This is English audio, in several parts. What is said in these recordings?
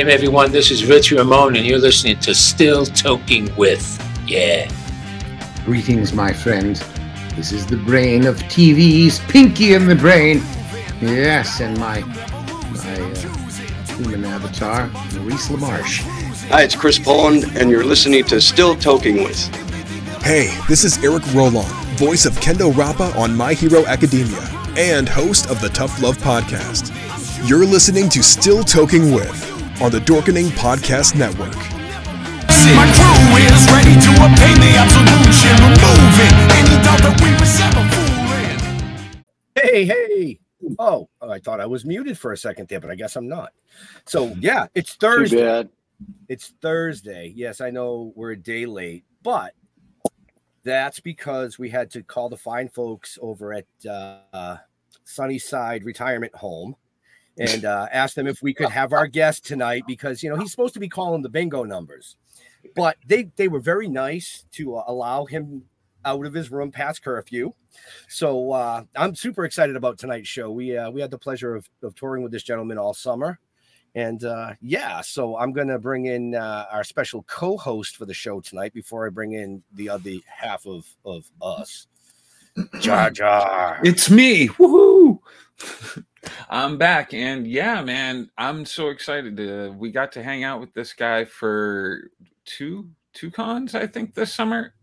game, everyone. This is Rich Ramon, and you're listening to Still Toking With. Yeah. Greetings, my friend. This is the brain of TV's Pinky in the Brain. Yes, and my my uh, human avatar, Maurice LaMarche. Hi, it's Chris Poland, and you're listening to Still Toking With. Hey, this is Eric Rolon, voice of Kendo Rappa on My Hero Academia, and host of the Tough Love Podcast. You're listening to Still Toking With on the Dorkening Podcast Network. My crew is ready to obtain the absolution, removing any doubt that we resemble fooling. Hey, hey. Oh, I thought I was muted for a second there, but I guess I'm not. So, yeah, it's Thursday. bad. It's Thursday. Yes, I know we're a day late, but that's because we had to call the fine folks over at uh, Sunnyside Retirement Home and uh, ask them if we could have our guest tonight because you know he's supposed to be calling the bingo numbers, but they they were very nice to uh, allow him out of his room past curfew. So uh, I'm super excited about tonight's show. We uh, we had the pleasure of, of touring with this gentleman all summer, and uh, yeah, so I'm gonna bring in uh, our special co-host for the show tonight before I bring in the other half of of us. Jar Jar. It's me. Woohoo! I'm back, and yeah, man, I'm so excited. We got to hang out with this guy for two two cons, I think, this summer.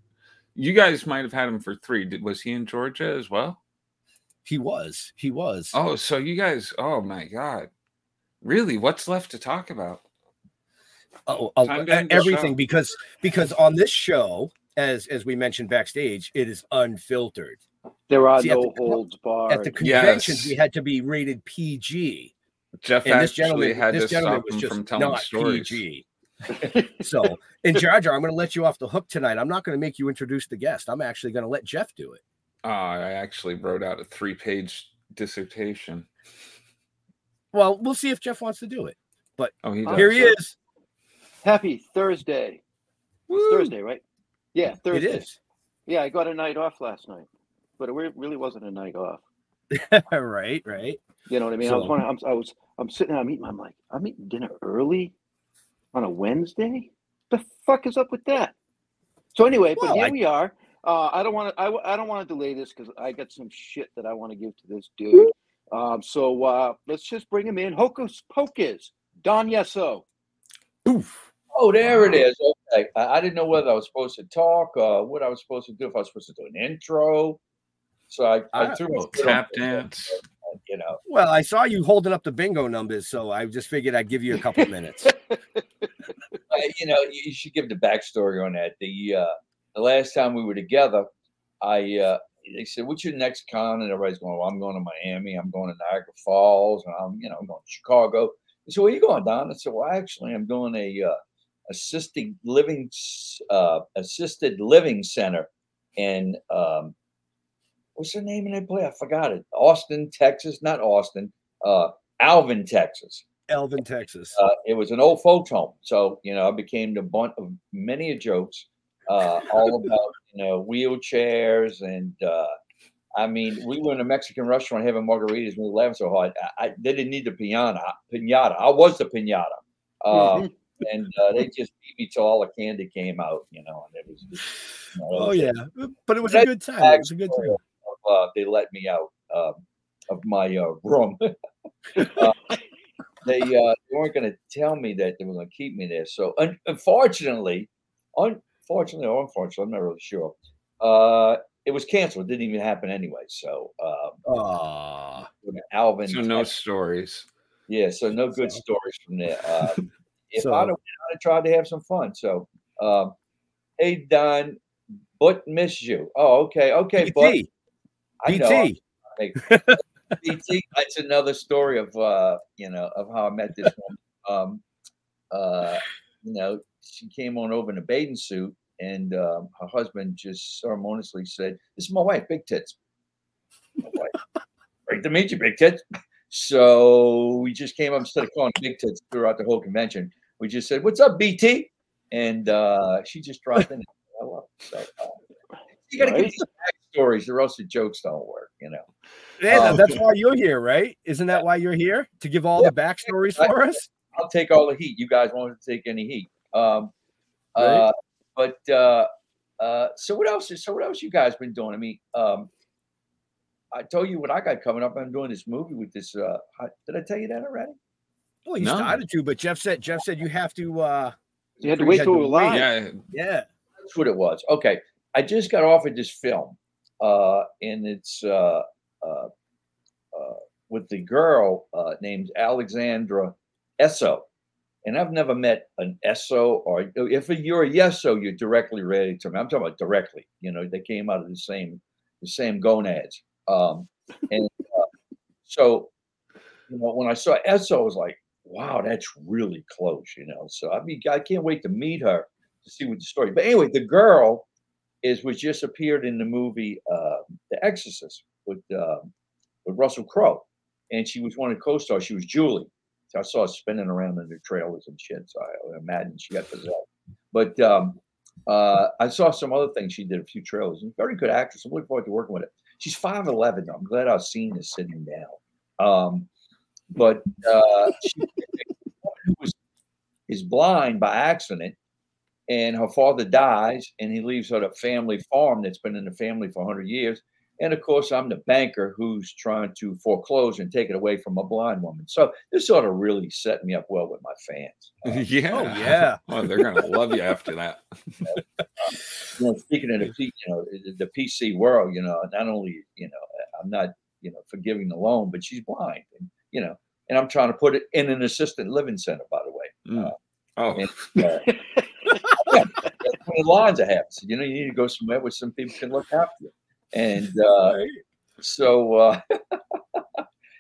You guys might have had him for three. Did, was he in Georgia as well? He was. He was. Oh, so you guys, oh my god. Really? What's left to talk about? Oh, oh Time to end the everything because because on this show, as as we mentioned backstage, it is unfiltered. There are See, at no the- holds barred. At the conventions, Yes. we had to be rated PG. Jeff and this actually gentleman, had this to gentleman stop was just from telling not stories. PG. so, and Jar Jar, I'm going to let you off the hook tonight. I'm not going to make you introduce the guest. I'm actually going to let Jeff do it. Uh, I actually wrote out a three page dissertation. Well, we'll see if Jeff wants to do it. But Oh, he here he is. Happy Thursday. It's Thursday, right? Yeah, Thursday. is. Yeah, I got a night off last night, but it really wasn't a night off. right, right. You know what I mean? I was wondering, I'm, I was, I'm sitting there, I'm eating, I'm like, I'm eating dinner early on a Wednesday. The fuck is up with that? So anyway, but here I- we are. Uh, I don't want to, I, w- I don't want to delay this because I got some shit that I want to give to this dude. Um, so uh, let's just bring him in. Hocus Pocus, Don Yesso. Oh, there it is. Okay. I, I didn't know whether I was supposed to talk, uh, what I was supposed to do, if I was supposed to do an intro. So I, I Ah, threw a tap dance. You know, Well, I saw you holding up the bingo numbers, so I just figured I'd give you a couple minutes. I- you know, you you should give the backstory on that. The uh, the last time we were together, I uh, they said, "What's your next con?" And everybody's going, "Well, I'm going to Miami. I'm going to Niagara Falls, and I'm you know I'm going to Chicago." I said, "Where are you going, Don?" I said, "Well, actually, I'm doing a uh, assisted living uh, assisted living center in um, what's the name of that place? I forgot it. Austin, Texas, not Austin. Uh, Alvin, Texas." Alvin, Texas. uh, it was an old folks home. So, you know, I became the bunt of many a jokes, uh, all about, you know, wheelchairs. And uh, I mean, we were in a Mexican restaurant having margaritas and we were laughing so hard. I, I they didn't need the pinata. Pinata. I was the pinata. Um, and uh, they just beat me till all the candy came out, you know, and it was just, you know, it Oh was yeah, but it was a good time. It was a good time. Uh, they let me out um, of my uh, room. Uh, they, uh, they weren't going to tell me that they were going to keep me there. So, un- unfortunately, unfortunately or unfortunately, I'm not really sure. Uh, it was canceled. It didn't even happen anyway. So, um, Aw. Alvin, So no stories. yeah, so no good stories from there. Um, if So- I'd have, I'd have tried to have some fun. So, um, hey Don, but miss you. Oh, okay, okay, but BT. I. BT. That's another story of uh, you know, of how I met this woman. Um, uh, you know, she came on over in a bathing suit, and um, her husband just ceremoniously said, "This is my wife, Big Tits." My wife, Great to meet you, Big Tits. So we just came up instead of calling Big Tits throughout the whole convention. We just said, "What's up, BT?" And uh, she just dropped in. Hello. So uh, you got to get Right. these backstories, or else the jokes don't work. You know. Yeah, Um, that's why you're here, right? Isn't that why you're here to give all the backstories I- for us? I'll take all the heat. You guys won't take any heat. Um, Right. uh, but uh, uh, so what else? is So what else you guys been doing? I mean, um, I told you what I got coming up. I'm doing this movie with this. Uh, hi- did I tell you that already? Well, you No. started to, but Jeff said Jeff said you have to. uh You had to wait had till to we were live. Yeah, Yeah. That's what it was. Okay, I just got offered this film, uh, and it's uh, uh, uh, with the girl uh, named Alexandra Essoe. And I've never met an Essoe, or if you're a Yesso, you're directly related to me. I'm talking about directly. You know, they came out of the same the same gonads. Um, and uh, so, you know, when I saw Essoe, I was like, wow, that's really close. You know, so I mean, I can't wait to meet her to see what the story. But anyway, the girl is was just appeared in the movie uh, The Exorcist with uh, with Russell Crowe, and she was one of the co-stars. She was Julie. So I saw her spinning around in the trailers and shit. So I imagine she got possessed. But um, uh, I saw some other things she did, a few trailers. Very good actress. I'm looking forward to working with her. She's five eleven. I'm glad I've seen this sitting down. Um, but uh, she was is blind by accident and her father dies and he leaves her a family farm that's been in the family for 100 years and of course i'm the banker who's trying to foreclose and take it away from a blind woman so this sort of really set me up well with my fans yeah, Oh yeah. Oh, they're gonna love you after that. you know speaking of the you know the- the pc world you know not only you know i'm not you know forgiving the loan but she's blind and you know and i'm trying to put it in an assisted living center by the way Mm. Oh, and, the lines I have. So, you know, you need to go somewhere where some people can look after you. And uh, so uh,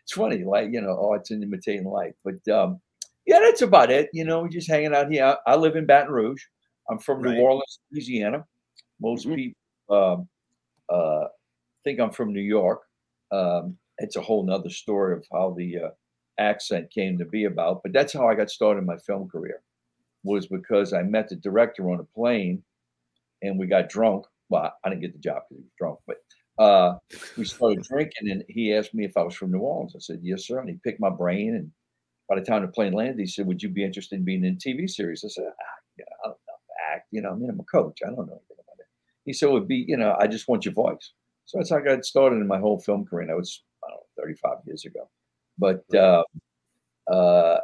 it's funny, like, you know, oh, it's an imitating life. But um, yeah, that's about it. You know, we're just hanging out here. I, I live in Baton Rouge. I'm from Right. New Orleans, Louisiana. Most Mhm. people um, uh, think I'm from New York. Um, it's a whole nother story of how the uh, accent came to be about. But that's how I got started in my film career was because I met the director on a plane and we got drunk. Well, I didn't get the job because he was drunk, but uh, we started drinking and he asked me if I was from New Orleans. I said, yes, sir. And he picked my brain. And by the time the plane landed, he said, would you be interested in being in a TV series? I said, ah, yeah, I don't know, act, you know, I mean, I'm a coach. I don't know anything about it. He said, it would be, you know, I just want your voice. So that's how I got started in my whole film career. And that was, I don't know, 35 years ago. But uh, uh,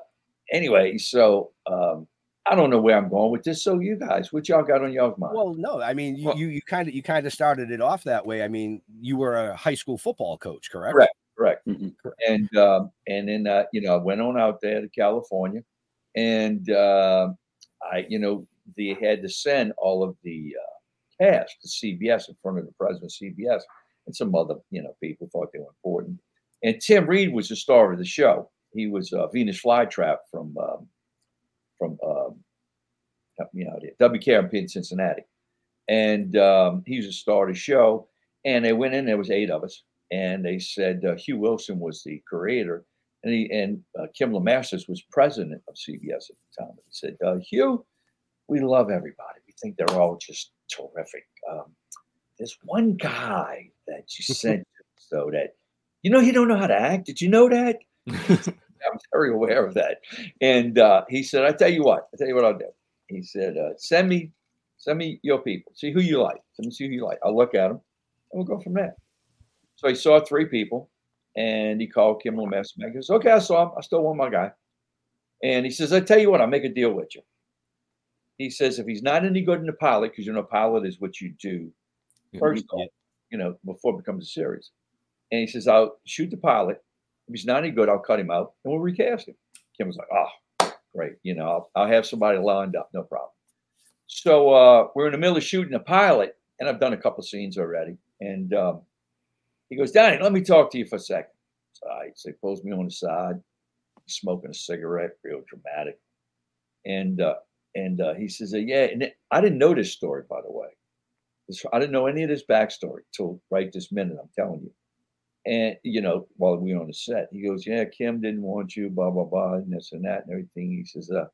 anyway, so um, I don't know where I'm going with this. So you guys, what y'all got on y'all's mind? Well, no, I mean you Well- you you kind of you kind of started it off that way. I mean, you were a high school football coach, correct? Correct. Correct. Mhm. And um, and then uh, you know, I went on out there to California, and uh, I, you know, they had to send all of the uh, cast to CBS in front of the president of CBS, and some other you know people thought they were important. And Tim Reid was the star of the show. He was uh, Venus Flytrap from um, from um, help me out here, WKRP in Cincinnati, and um, he was a star of the show. And they went in. There was eight of us, and they said uh, Hugh Wilson was the creator, and he and uh, Kim LeMasters was president of CBS at the time. And he said, uh, Hugh, we love everybody. We think they're all just terrific. Um, there's one guy that you sent to, so that you know he don't know how to act. Did you know that? I'm very aware of that. And uh, he said, I tell you what, I tell you what I'll do. He said, uh, send me, send me your people. See who you like. Let me see who you like. I'll look at them, and we'll go from there. So he saw three people, and he called Kim LeMasters back. He says, "Okay, I saw him. I still want my guy." And he says, "I tell you what, I'll make a deal with you." He says, "If he's not any good in the pilot, because you know, pilot is what you do first off, you know, before it becomes a series." And he says, "I'll shoot the pilot. If he's not any good, I'll cut him out and we'll recast him." Kim was like, "Oh, great. You know, I'll, I'll have somebody lined up. No problem." So uh, we're in the middle of shooting a pilot, and I've done a couple scenes already. And um, he goes, Danny, let me talk to you for a second. So I so he pulls me on the side, smoking a cigarette, real dramatic. And uh, and uh, he says, uh, Yeah, and I didn't know this story, by the way. This, I didn't know any of this backstory till right this minute, I'm telling you. And you know, while we were on the set, he goes, "Yeah, Kim didn't want you, blah blah blah, and this and that and everything." He says, uh,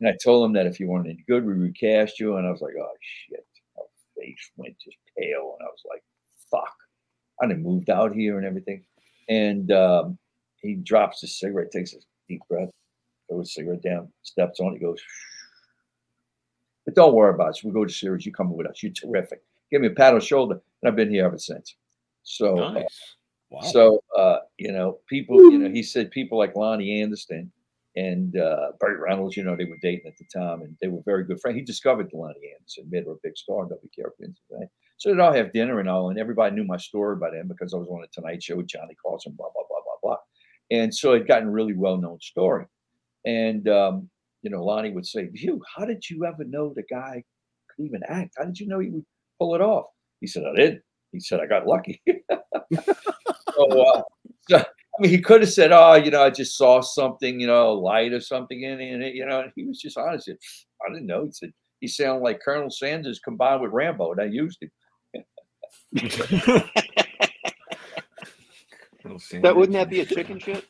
and I told him that if you weren't any good, we recast you. And I was like, "Oh shit!" My face went just pale, and I was like, "Fuck!" I done moved out here and everything. And um, he drops his cigarette, takes a deep breath. throws a cigarette down, steps on it, goes. But don't worry about it. We go to series. You come with us. You're terrific. Give me a pat on the shoulder, and I've been here ever since. So, uh, Nice. Wow. so uh, you know, people. You know, he said people like Loni Anderson and uh, Burt Reynolds. You know, they were dating at the time, and they were very good friends. He discovered Loni Anderson, made her a big star in WKRP. Right? So they'd all have dinner and all, and everybody knew my story by then because I was on the Tonight Show with Johnny Carson, blah blah blah blah blah. And so it gotten a really well known story. And um, you know, Loni would say, "You, how did you ever know the guy could even act? How did you know he would pull it off?" He said, "I did." He said, "I got lucky." so, uh, so, I mean, he could have said, "Oh, you know, I just saw something, you know, a light or something in it," you know. And he was just honest. He said, I didn't know. He said he sounded like Colonel Sanders combined with Rambo, and I used him. That wouldn't that be a chicken shit?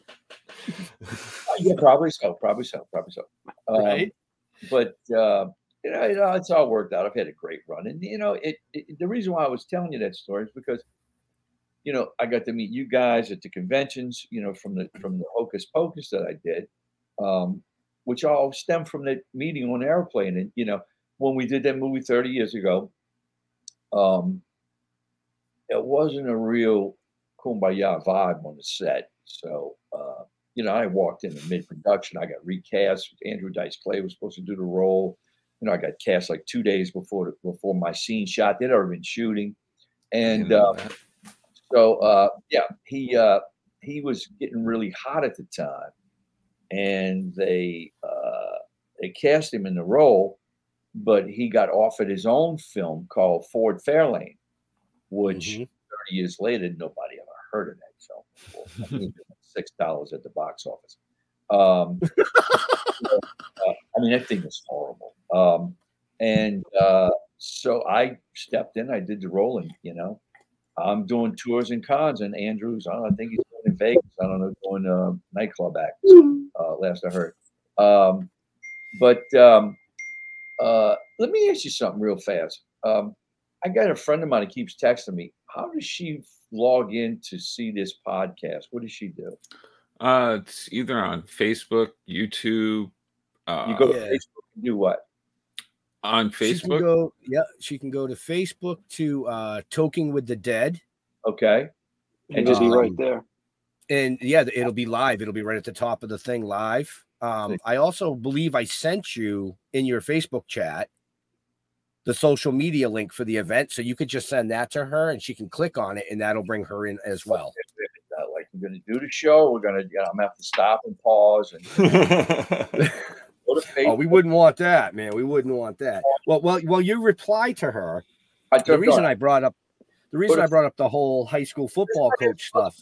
yeah, probably so. Probably so. Probably so. Um, Right. But uh, you know, you know, it's all worked out. I've had a great run, and you know, it, it. The reason why I was telling you that story is because, you know, I got to meet you guys at the conventions. You know, from the from the Hocus Pocus that I did, um, which all stemmed from that meeting on airplane. And you know, when we did that movie thirty years ago, um, it wasn't a real kumbaya vibe on the set. So, uh, you know, I walked in the mid production. I got recast. Andrew Dice Clay was supposed to do the role. You know, I got cast like two days before the, before my scene shot. They'd already been shooting, and uh, so uh, yeah, he uh, he was getting really hot at the time, and they uh, they cast him in the role, but he got offered his own film called Ford Fairlane, which Mhm. 30 years later nobody ever heard of that film. before. I think it was Six dollars at the box office. Um, uh, I mean, that thing was horrible. Um, and uh, so I stepped in. I did the role, and you know, I'm doing tours and cons. And Andrews, I, don't know, I think he's doing in Vegas. I don't know, doing uh, nightclub acts. Uh, last I heard. Um, but um, uh, let me ask you something real fast. Um, I got a friend of mine that keeps texting me. How does she log in to see this podcast? What does she do? Uh, it's either on Facebook, YouTube. Uh, You go to Yeah. Facebook and do what? On She Facebook. go, yeah, she can go to Facebook to uh Toking with the Dead. Okay. And just be right Um, there. And yeah, it'll be live. It'll be right at the top of the thing live. Um, I also believe I sent you in your Facebook chat the social media link for the event. So you could just send that to her and she can click on it and that'll bring her in as well. Like we're going to do the show. We're going to, you know, I'm going to have to stop and pause and go to Oh, we wouldn't want that, man. We wouldn't want that. Well, well, well, you reply to her. I The reason. I brought up the reason But I brought up the whole high school football coach stuff.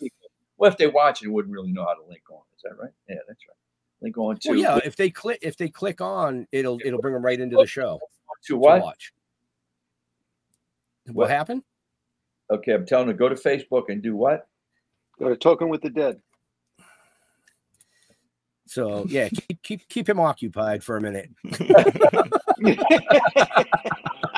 Well, if they watch it, wouldn't really know how to link on. Is that right? Yeah, that's right. Link on to Well, yeah, if they click if they click on, it'll it'll bring them right into the show to to what? watch. What, What? happened? Okay, I'm telling them to go to Facebook and do what? Go to Toking with the Dead. So yeah, keep keep keep him occupied for a minute.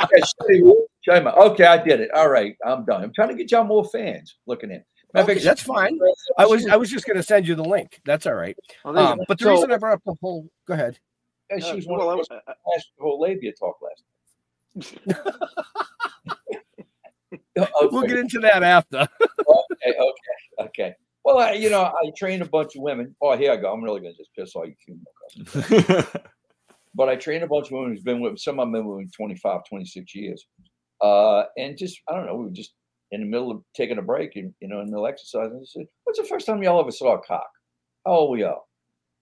Okay, show you- show him. Okay, I did it. All right, I'm done. I'm trying to get y'all more fans looking in. Okay, fact, that's fine. I was I was just gonna send you the link. That's all right. There you Um, but the So, reason I brought up the whole go ahead. yeah, she uh, was one well, I of was- the last the whole labia talk last. night. We'll get into that after. okay, okay, okay. Well, I, you know, I trained a bunch of women. Oh, here I go. I'm really gonna just piss all you female customers. but I trained a bunch of women who's been with some of them been with 25, 26 years. Uh, and just I don't know, we were just in the middle of taking a break and you know, in the middle exercise, and I said, What's the first time y'all ever saw a cock? How old were y'all?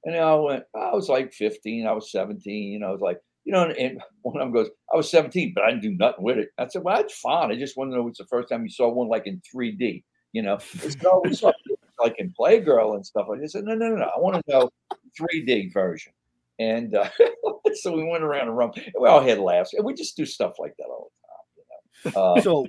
And I went, I was like 15, I was 17, you know, I was like, you know, and, and one of them goes, I was 17, but I didn't do nothing with it. I said, Well, that's fine. I just want to know what's the first time you saw one like in 3D, you know. They said, "Oh, we saw it, like in Playgirl and stuff. I said, No, no, no, no. I want to know 3D version. And uh, so we went around the room. We all had laughs. And we just do stuff like that all the time. You know? uh, So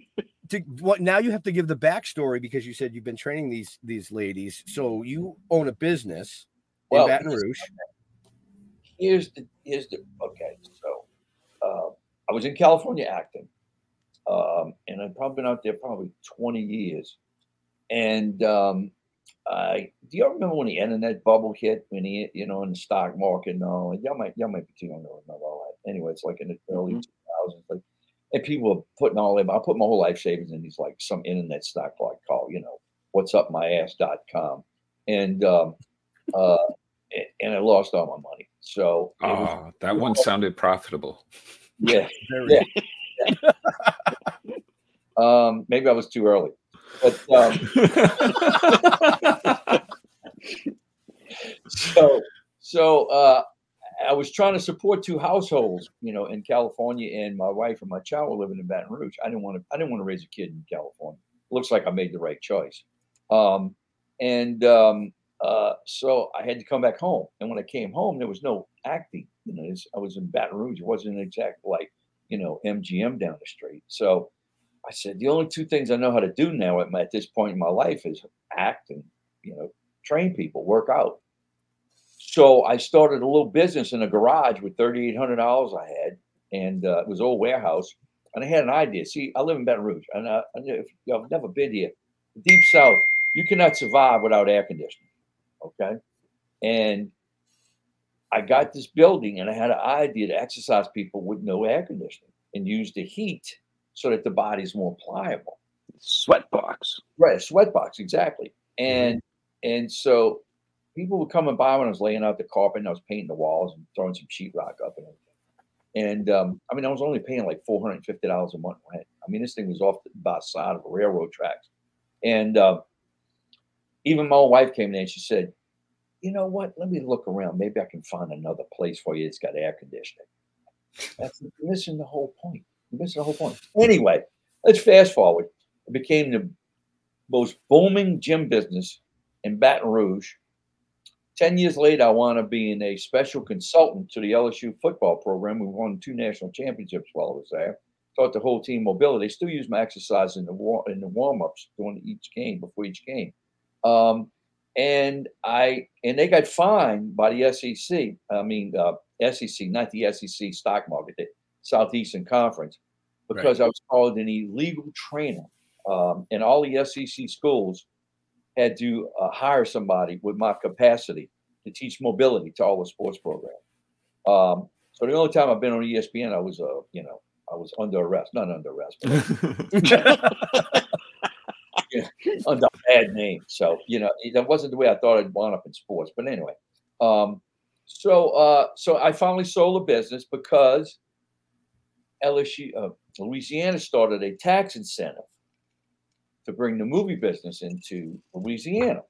to, what now you have to give the backstory because you said you've been training these these ladies. So you own a business in Well, Baton Rouge. here's the here's the okay. So uh, I was in California acting, um, and I've probably been out there probably 20 years. And um, uh, do you remember when the internet bubble hit? When he, you know, in the stock market? No, y'all might, y'all might be too young to remember all that. Anyway, it's like in the early Mm-hmm. 2000s. Like, and people were putting all in. I put my whole life savings in these like some internet stock like call, you know, what's up my ass.com. And, um, uh, and, and I lost all my money. So, it was- Oh, that one sounded profitable. yeah, Very- yeah. um, maybe I was too early, but, um, so so uh I was trying to support two households, you know, in California, and my wife and my child were living in Baton Rouge. I didn't want to. I didn't want to raise a kid in California. Looks like I made the right choice. Um, and um, uh, so I had to come back home. And when I came home, there was no acting. You know, I was in Baton Rouge. It wasn't exact like you know MGM down the street. So I said the only two things I know how to do now at, my, at this point in my life is act and you know train people, work out. So I started a little business in a garage with thirty eight hundred dollars I had, and uh, it was old warehouse. And I had an idea. See, I live in Baton Rouge, and uh, and if you've never been here, deep south, you cannot survive without air conditioning. Okay, and I got this building, and I had an idea to exercise people with no air conditioning and use the heat so that the body's more pliable. Sweat box. Right, a sweat box, exactly. And and so people would come and buy when I was laying out the carpet and I was painting the walls and throwing some sheetrock up and everything. And um, I mean, I was only paying like four hundred and fifty dollars a month rent. I mean, this thing was off the by side of a railroad tracks. And uh, even my wife came in and she said, "You know what? Let me look around. Maybe I can find another place for you that's got air conditioning." That's missing the whole point. Missing the whole point. Anyway, let's fast forward. It became the most booming gym business in Baton Rouge. 10 years later, I wound up being a special consultant to the LSU football program. We won two national championships while I was there. Taught the whole team mobility. Still use my exercise in the war in the warm-ups during each game, before each game. Um, and I and they got fined by the SEC. I mean, uh, SEC, not the SEC stock market, the Southeastern Conference, because I was called an illegal trainer. Um, and all the SEC schools had to uh, hire somebody with my capacity to teach mobility to all the sports programs. Um, so the only time I've been on ESPN, I was, uh, you know, I was under arrest, not under arrest, but yeah, under a bad name. So you know, that wasn't the way I thought I'd wound up in sports. But anyway, um, so uh, so I finally sold the business because LSU, uh, Louisiana started a tax incentive to bring the movie business into Louisiana.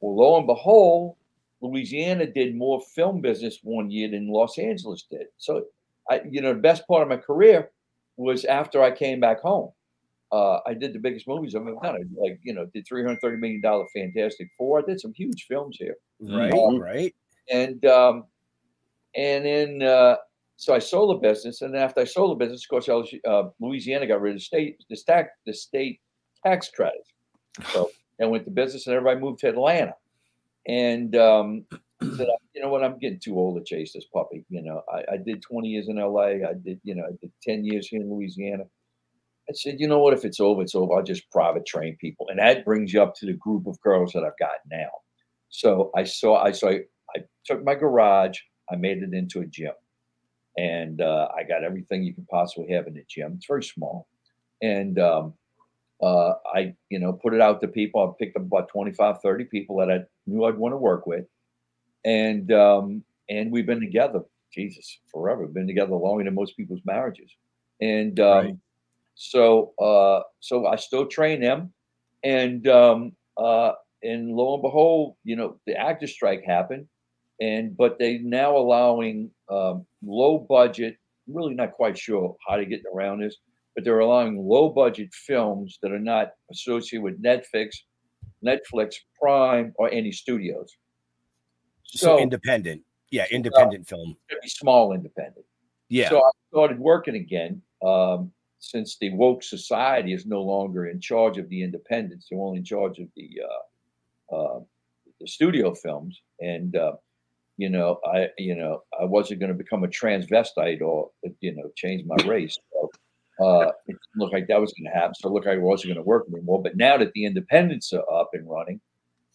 Well, lo and behold, Louisiana did more film business one year than Los Angeles did. So, I, you know, the best part of my career was after I came back home. Uh, I did the biggest movies I've ever done. I, like, you know, did three hundred thirty million dollar Fantastic Four. I did some huge films here Right, Um, right. and um, and then uh, so I sold the business, and then after I sold the business, of course, LSU, uh, Louisiana got rid of the state the stack the state tax credits. So and went to business, and everybody moved to Atlanta. And um, said, you know what, I'm getting too old to chase this puppy. You know, I, I did 20 years in LA. I did, you know, I did 10 years here in Louisiana. I said, you know what, if it's over, it's over. I'll just private train people, and that brings you up to the group of girls that I've got now. So I saw, I saw, I took my garage, I made it into a gym, and uh, I got everything you can possibly have in the gym. It's very small, and um, uh, I, you know, put it out to people. I picked up about 25, 30 people that I knew I'd want to work with, and um, and we've been together, Jesus, forever. We've been together longer than most people's marriages, and um, Right. so uh, so I still train them, and um, uh, and lo and behold, you know, the actor strike happened, and but they now allowing um, low budget. Really not quite sure how to get around this, but they're allowing low budget films that are not associated with Netflix, Netflix, Prime, or any studios. So, So, independent. Yeah, independent film. be small independent. Yeah. So I started working again um, since the woke society is no longer in charge of the independents. They're only in charge of the uh, uh, the studio films. And uh, you know, I you know I wasn't going to become a transvestite or you know change my race. So uh, it didn't look like that was going to happen. So it looked like I wasn't going to work anymore. But now that the independents are up and running,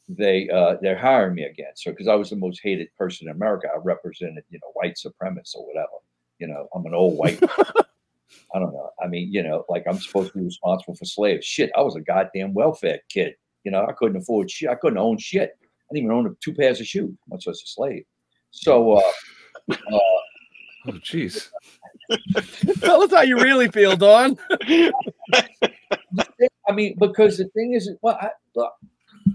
they uh, they're hiring me again. So because I was the most hated person in America, I represented you know white supremacists or whatever. You know, I'm an old white. I don't know. I mean, you know, like I'm supposed to be responsible for slaves. Shit, I was a goddamn welfare kid. You know, I couldn't afford shit. I couldn't own shit. I didn't even own two pairs of shoes, much less a slave. So, uh, uh, Oh, jeez. Tell us how you really feel, Don. I mean, because the thing is, well, I, look,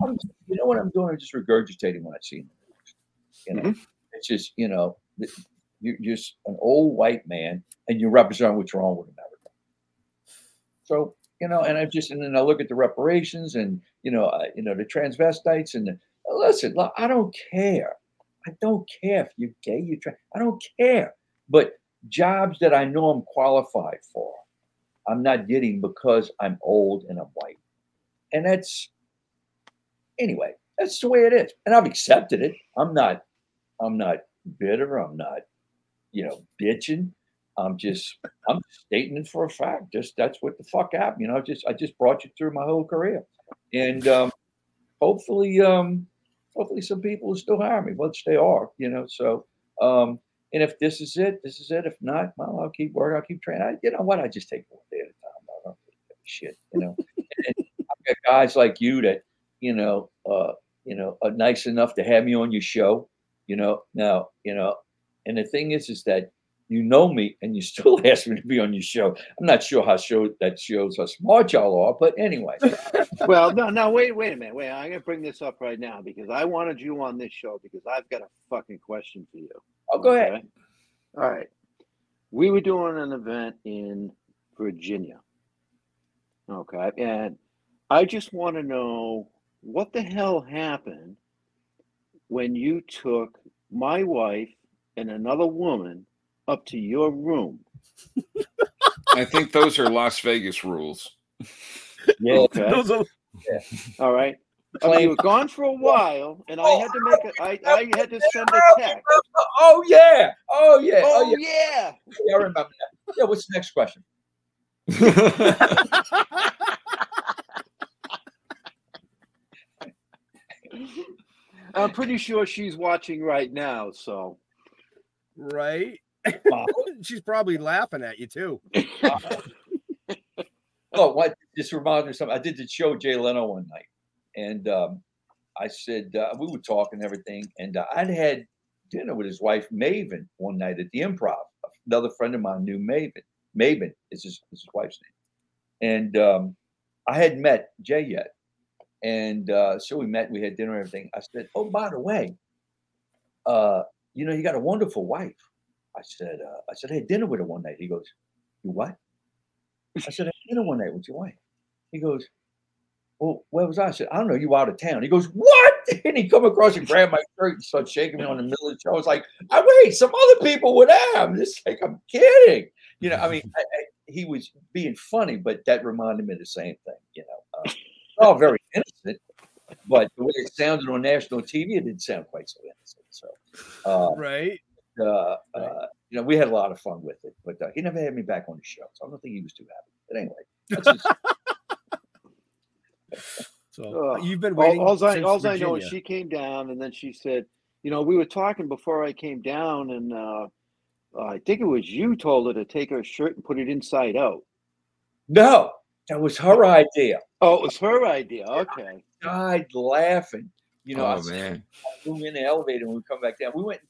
I'm, you know what I'm doing? I'm just regurgitating what I've seen. You know, it's just you know, you're just an old white man, and you represent what's wrong with America. So you know, and I just and then I look at the reparations, and you know, uh, you know, the transvestites, and the, listen, look, I don't care. I don't care if you're gay, you try. I don't care. But jobs that I know I'm qualified for, I'm not getting because I'm old and I'm white. And that's anyway, that's the way it is. And I've accepted it. I'm not, I'm not bitter. I'm not, you know, bitching. I'm just, I'm stating it for a fact. Just that's what the fuck happened. You know, just I just brought you through my whole career. And um hopefully, um, hopefully some people will still hire me, which they are, you know. So um and if this is it, this is it. If not, well, I'll keep working. I'll keep training. I, you know what? I just take one day at a time. I don't give a shit. You know, and I've got guys like you that you know, uh, you know, are nice enough to have me on your show. You know, now you know, and the thing is, is that you know me and you still ask me to be on your show. I'm not sure how show that shows how smart y'all are, but anyway. well, no, no, wait, wait a minute. Wait, I'm gonna bring this up right now because I wanted you on this show because I've got a fucking question for you. Oh, go ahead. All right. We were doing an event in Virginia. Okay. And I just want to know what the hell happened when you took my wife and another woman up to your room. I think those are Las Vegas rules. Yeah, Okay. Those are- All right. I mean, you were gone for a while, and I had to make a, I, I had to send a text. Oh yeah. Oh yeah. Oh, Oh yeah. yeah. Yeah, I remember that. Yeah, what's the next question? I'm pretty sure she's watching right now. So right? She's probably laughing at you too. Oh, what? This reminds me of something. I did the show Jay Leno one night, and um, I said uh, we were talking everything, and uh, I'd had dinner with his wife Mavis one night at the Improv. Another friend of mine knew Mavis. Mavis is his, is his wife's name, and um, I hadn't met Jay yet, and uh, so we met. We had dinner and everything. I said, "Oh, by the way, uh, you know, you got a wonderful wife." I said, uh, "I said, had dinner with her one night." He goes, "You what?" I said, I had dinner one night with your wife. He goes, Well, where was I? I said, I don't know, you out of town. He goes, What? And he come across and grabbed my shirt and started shaking me on the middle of the show. I was like, I wait, some other people were there. I'm just like, I'm kidding. You know, I mean, I, I, he was being funny, but that reminded me of the same thing, you know. It's all very innocent, but the way it sounded on national TV, it didn't sound quite so innocent. So, uh, Right? Uh, uh, you know, we had a lot of fun with it, but uh, he never had me back on the show, so I don't think he was too happy. But anyway, that's just, So Ugh. you've been all, waiting. alls I, since alls I know is she came down, and then she said, "You know, we were talking before I came down, and uh, uh, I think it was you told her to take her shirt and put it inside out." no, that was her idea. Oh, it was her idea. Okay. Died laughing. You know, I oh s- man. we were in the elevator and we come back down. We went. Uh,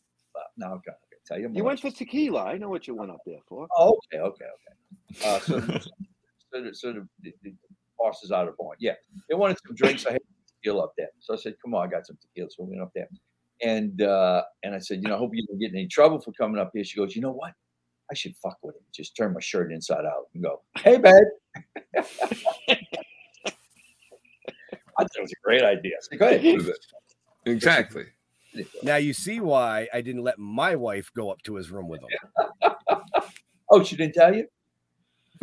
no, I'm not gonna tell you. You went for tequila. I know what you went up there for. Oh, okay, okay, okay. Uh, so, so, the, so the, the, the boss is out of point. Yeah, they wanted some drinks. I had tequila up there, so I said, "Come on, I got some tequila." So we went up there, and uh, and I said, "You know, I hope you don't get in any trouble for coming up here." She goes, "You know what? I should fuck with him. Just turn my shirt inside out and go, hey, babe." I thought it was a great idea. I said, Go ahead. Exactly. Now you see why I didn't let my wife go up to his room with him. Oh, she didn't tell you?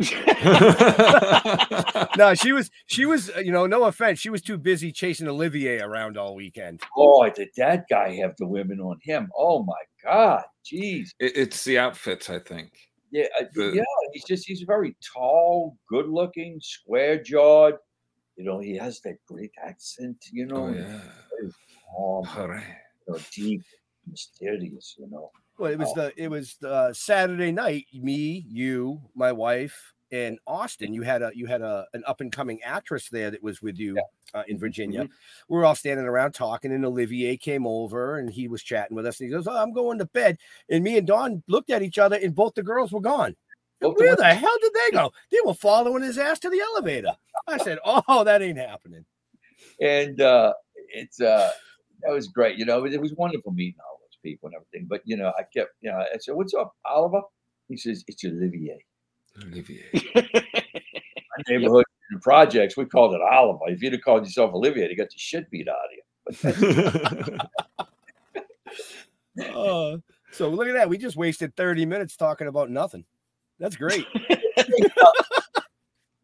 no, she was she was uh, you know no offense, she was too busy chasing Olivier around all weekend. Oh, did that guy have the women on him? Oh my God, jeez. It- it's the outfits, I think. Yeah, uh, The- yeah. He's just he's very tall, good looking, square jawed. You know, he has that great accent. You know, Oh yeah. very calm, Hooray. You know, deep, mysterious. You know. Well, it was Oh. the it was the Saturday night. Me, you, my wife, and Austin. You had a you had a an up and coming actress there that was with you uh, in Virginia. We were all standing around talking, and Olivier came over and he was chatting with us. And he goes, "Oh, I'm going to bed." And me and Dawn looked at each other, and both the girls were gone. Both Where of the hell did they go? They were following his ass to the elevator. I said, "Oh, that ain't happening." and uh, it's uh, that was great. You know, it, was wonderful meeting all those people and everything. But you know, I kept, you know, I said, "What's up, Oliver?" He says, "It's Olivier." Olivier. My neighborhood the projects, we called it Oliver. If you'd have called yourself Olivier, you got the shit beat out of you. Uh, so look at that. We just wasted 30 minutes talking about nothing. That's great.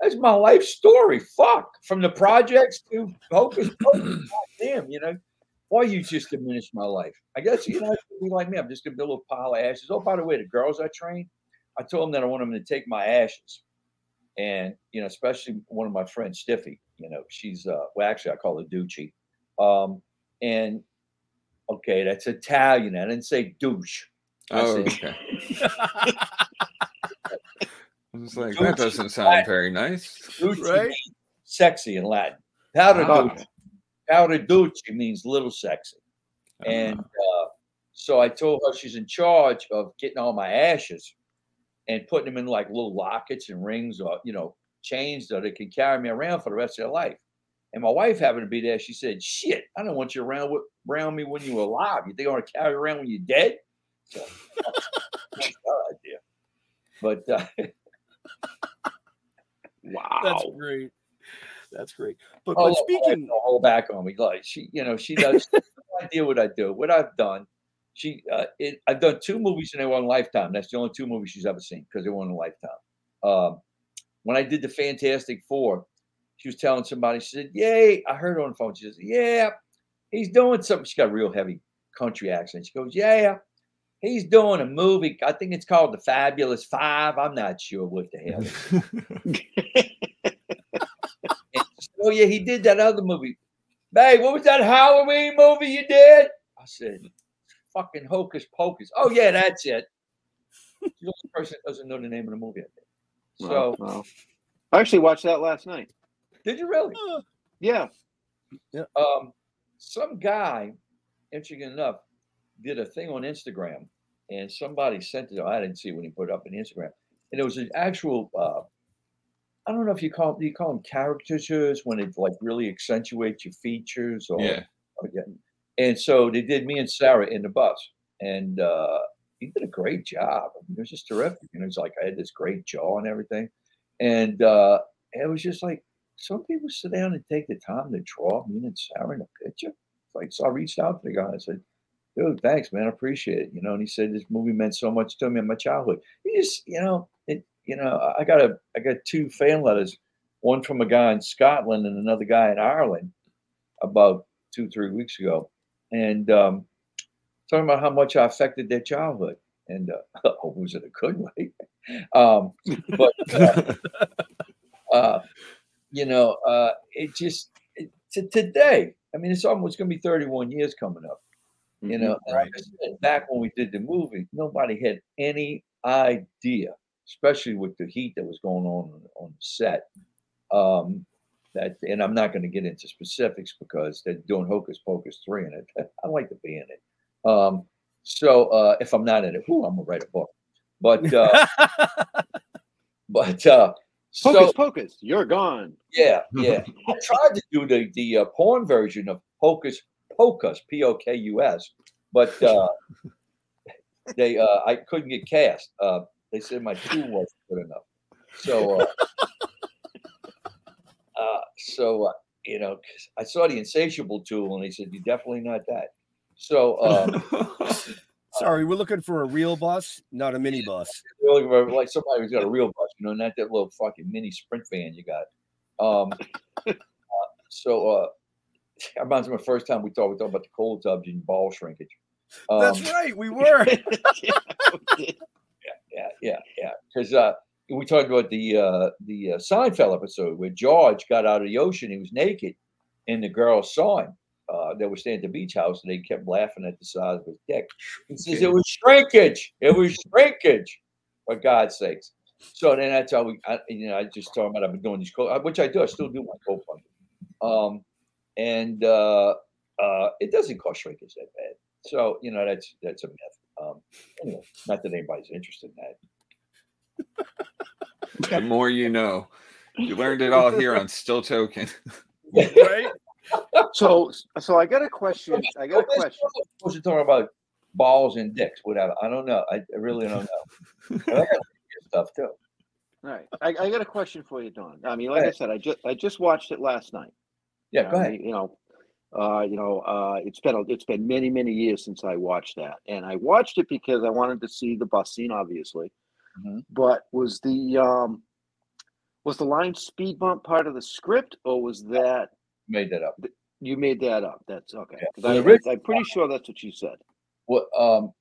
That's my life story. Fuck, from the projects to hocus pocus. Damn, you know. Why you just diminished my life? I guess you know, be like me. I'm just gonna be a little pile of ashes. Oh, by the way, the girls I train, I told them that I want them to take my ashes, and you know, especially one of my friends, Stiffy. You know, she's uh, well, actually, I call her Ducci. Um, and okay, that's Italian. I didn't say douche. I Oh, said, okay. I was like, that doesn't sound very nice. Ducci Right? sexy in Latin. Powder Oh. Ducci. Powder Ducci means little sexy. And uh, so I told her she's in charge of getting all my ashes and putting them in like little lockets and rings or, you know, chains that they can carry me around for the rest of their life. And my wife happened to be there. She said, shit, I don't want you around with, around me when you're alive. You think I want to carry you around when you're dead? So, that's idea. But uh, Wow. That's great. That's great. But, Oh, but speaking, don't hold back on me. Like she, you know, she does. no idea what I do, what I've done. She, uh, it, I've done two movies and they were on Lifetime. That's the only two movies she's ever seen because they were on Lifetime. Um, when I did the Fantastic Four, she was telling somebody. She said, "Yay!" I heard her on the phone. She says, "Yeah, he's doing something." She got a real heavy country accent. She goes, "Yeah." He's doing a movie. I think it's called The Fabulous Five. I'm not sure what the hell. And she said, oh yeah, he did that other movie. Babe, what was that Halloween movie you did? I said, fucking Hocus Pocus. Oh yeah, that's it. She's the only person that doesn't know the name of the movie. I think. So Wow, wow. I actually watched that last night. did you really? Yeah. Um, some guy, interesting enough, did a thing on Instagram, and somebody sent it. I didn't see it when he put it up on Instagram, and it was an actual. Uh, I don't know if you call you call them caricatures when it like really accentuates your features or Yeah. or. And so they did me and Sarah in the bus, and uh, he did a great job. I mean, it was just terrific. And it was like I had this great jaw and everything, and uh, it was just like some people sit down and take the time to draw me and Sarah in a picture. It's like so I reached out to the guy. I said, "Dude, thanks, man. I appreciate it." You know, and he said this movie meant so much to me in my childhood. He just, you know. You know, I- got a, I got two fan letters, one from a guy in Scotland and another guy in Ireland, about two, three weeks ago, and um, talking about how much I affected their childhood. And uh, oh, was it a good way? um, but uh, uh, you know, uh, it just it, to today. I mean, it's almost going to be 31 years coming up. You know, and like I said, back when we did the movie, nobody had any idea, especially with the heat that was going on on, on set. Um, that, and I'm not going to get into specifics because they're doing Hocus Pocus three in it. I like to be in it. Um, so uh, if I'm not in it, whew, I'm gonna write a book. But uh, but uh, so Hocus Pocus, you're gone. yeah, yeah. I tried to do the the uh, porn version of Hocus Pocus, P O K U S, but uh, they uh, I couldn't get cast. Uh, they said my tool wasn't good enough. So, uh, uh, so uh, you know, I saw the insatiable tool, and he said you're definitely not that. So, uh, sorry, we're looking for a real bus, not a mini bus. We're looking for like somebody who's got a real bus, you know, not that little fucking mini sprint van you got. Um, uh, so uh, that reminds me of the first time we talked, we talked about the cold tubs and ball shrinkage. Um, That's right, we were. yeah, yeah, yeah. Yeah. Because uh, we talked about the uh, the uh, Seinfeld episode where George got out of the ocean. He was naked, and the girls saw him. Uh, they were staying at the beach house, and they kept laughing at the size of his dick. He says it was shrinkage. It was shrinkage. For God's sakes. So then that's how we, I, you know, I just told him I've been doing these, co- which I do. I still do my co-funding. Um, and uh, uh, it doesn't cost shrinkage that bad. So you know that's that's a myth. Um, anyway, not that anybody's interested in that. The more you know. You learned it all here on Still Toking. right? So, so I got a question. I got a question. Supposed to talk about balls and dicks, whatever. I don't know. I, I really don't know. But I got stuff too. All right, I, I got a question for you, Don. I mean, like I said, I just I just watched it last night. Yeah, go I ahead. mean, You know, uh, you know, uh, it's been it's been many many years since I watched that, and I watched it because I wanted to see the bus scene, obviously. Mhm. But was the um, was the line speed bump part of the script, or was that Made that up. you made that up? That's okay. Yeah. I, I'm pretty sure that's what you said. Well, um,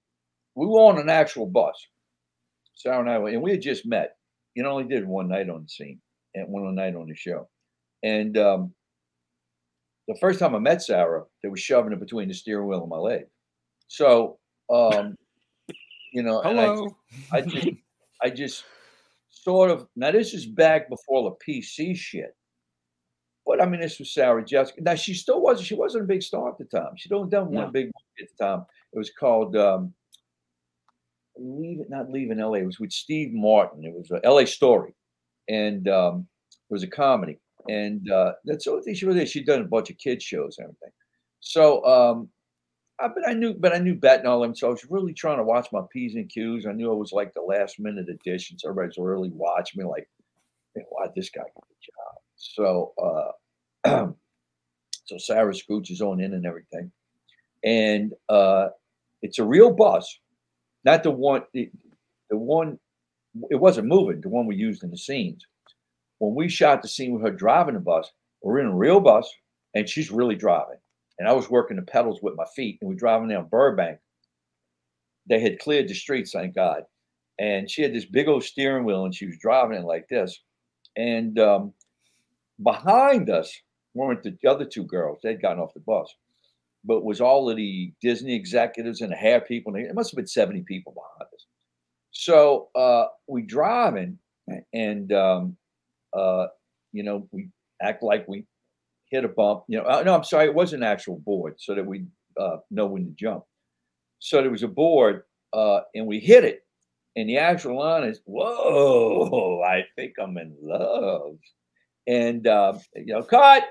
we were on an actual bus, Sarah and I, and we had just met. You know, only did one night on the scene and one night on the show, and um, the first time I met Sarah, they were shoving it between the steering wheel and my leg. So, um, you know, and I- Hello. I just, I just sort of now this is back before the PC shit. But I mean, this was Sarah Jessica. Now she still wasn't. She wasn't a big star at the time. She'd only done one No. big movie at the time. It was called um, Leave It, not Leaving L.A. It was with Steve Martin. It was a L.A. Story, and um, it was a comedy. And uh, that's the only thing she really was. She'd done a bunch of kids shows and everything. So, um, I, but I knew, but I knew and all them. So I was really trying to watch my p's and q's. I knew it was like the last minute addition. So everybody's really watching me, like, "Hey, why this guy get a job? So, uh, so Sarah scooches on in and everything, and uh, it's a real bus, not the one, the, the one. It wasn't moving. The one we used in the scenes. When we shot the scene with her driving the bus, we're in a real bus, and she's really driving and I was working the pedals with my feet, and we're driving down Burbank. They had cleared the streets, thank God. And she had this big old steering wheel, and she was driving it like this. And um, behind us weren't the other two girls; they'd gotten off the bus, but was all of the Disney executives and the hair people. It must have been seventy people behind us. So uh, we driving, and um, uh, you know, we act like we hit a bump. You know, uh, no, I'm sorry, it was an actual board so that we uh, know when to jump. So there was a board, uh, and we hit it, and the actual line is, "Whoa, I think I'm in love," and um, you know, cut.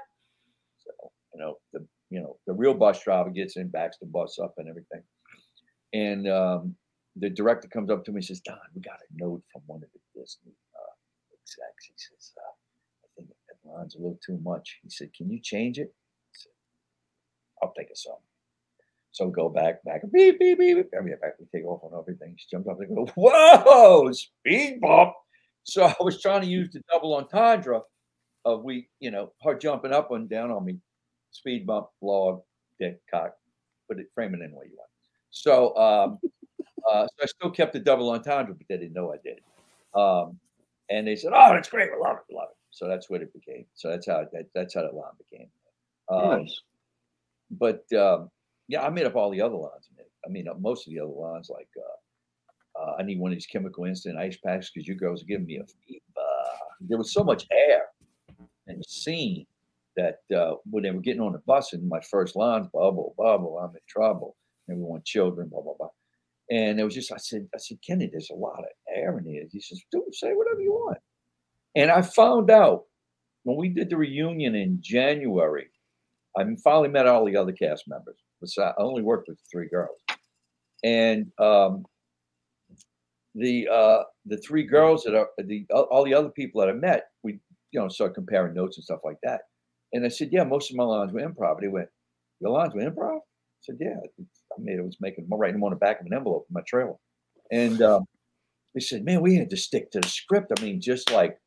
So you know, the you know the real bus driver gets in, backs the bus up, and everything, and um, the director comes up to me and says, "Don, we got a note from one of the Disney execs." He says. Uh, I think line's a little too much. He said, Can you change it? I said, I'll take a song. So go back, back, beep, beep, beep, beep. I mean, back, we take off on everything. She jumped up and go, Whoa, speed bump. So I was trying to use the double entendre of we, you know, her jumping up and down on me, speed bump, log, dick, cock, put it, frame it any way you want. So, um, uh, so I still kept the double entendre, but they didn't know I did. Um, and they said, "Oh, that's great. We love it. We love it." So that's what it became. So that's how that, that's how that line became. Um, Nice. But um, yeah, I made up all the other lines. I mean, uh, most of the other lines, like uh, uh, I need one of these chemical instant ice packs because you girls are giving me a fever. There was so much air and the scene that uh, when they were getting on the bus, and my first lines, bubble, bubble, I'm in trouble. Everyone, children, blah blah blah. And it was just, I said, I said, Kenny, there's a lot of air in here. He says, dude, say whatever you want. And I found out when we did the reunion in January, I finally met all the other cast members. I only worked with three girls. And um, the uh, the three girls that are the all the other people that I met, we you know started comparing notes and stuff like that. And I said, yeah, most of my lines were improv. They went, your lines were improv? I said, yeah. I made it was making writing them on the back of an envelope in my trailer. And um, they said, man, we had to stick to the script. I mean, just like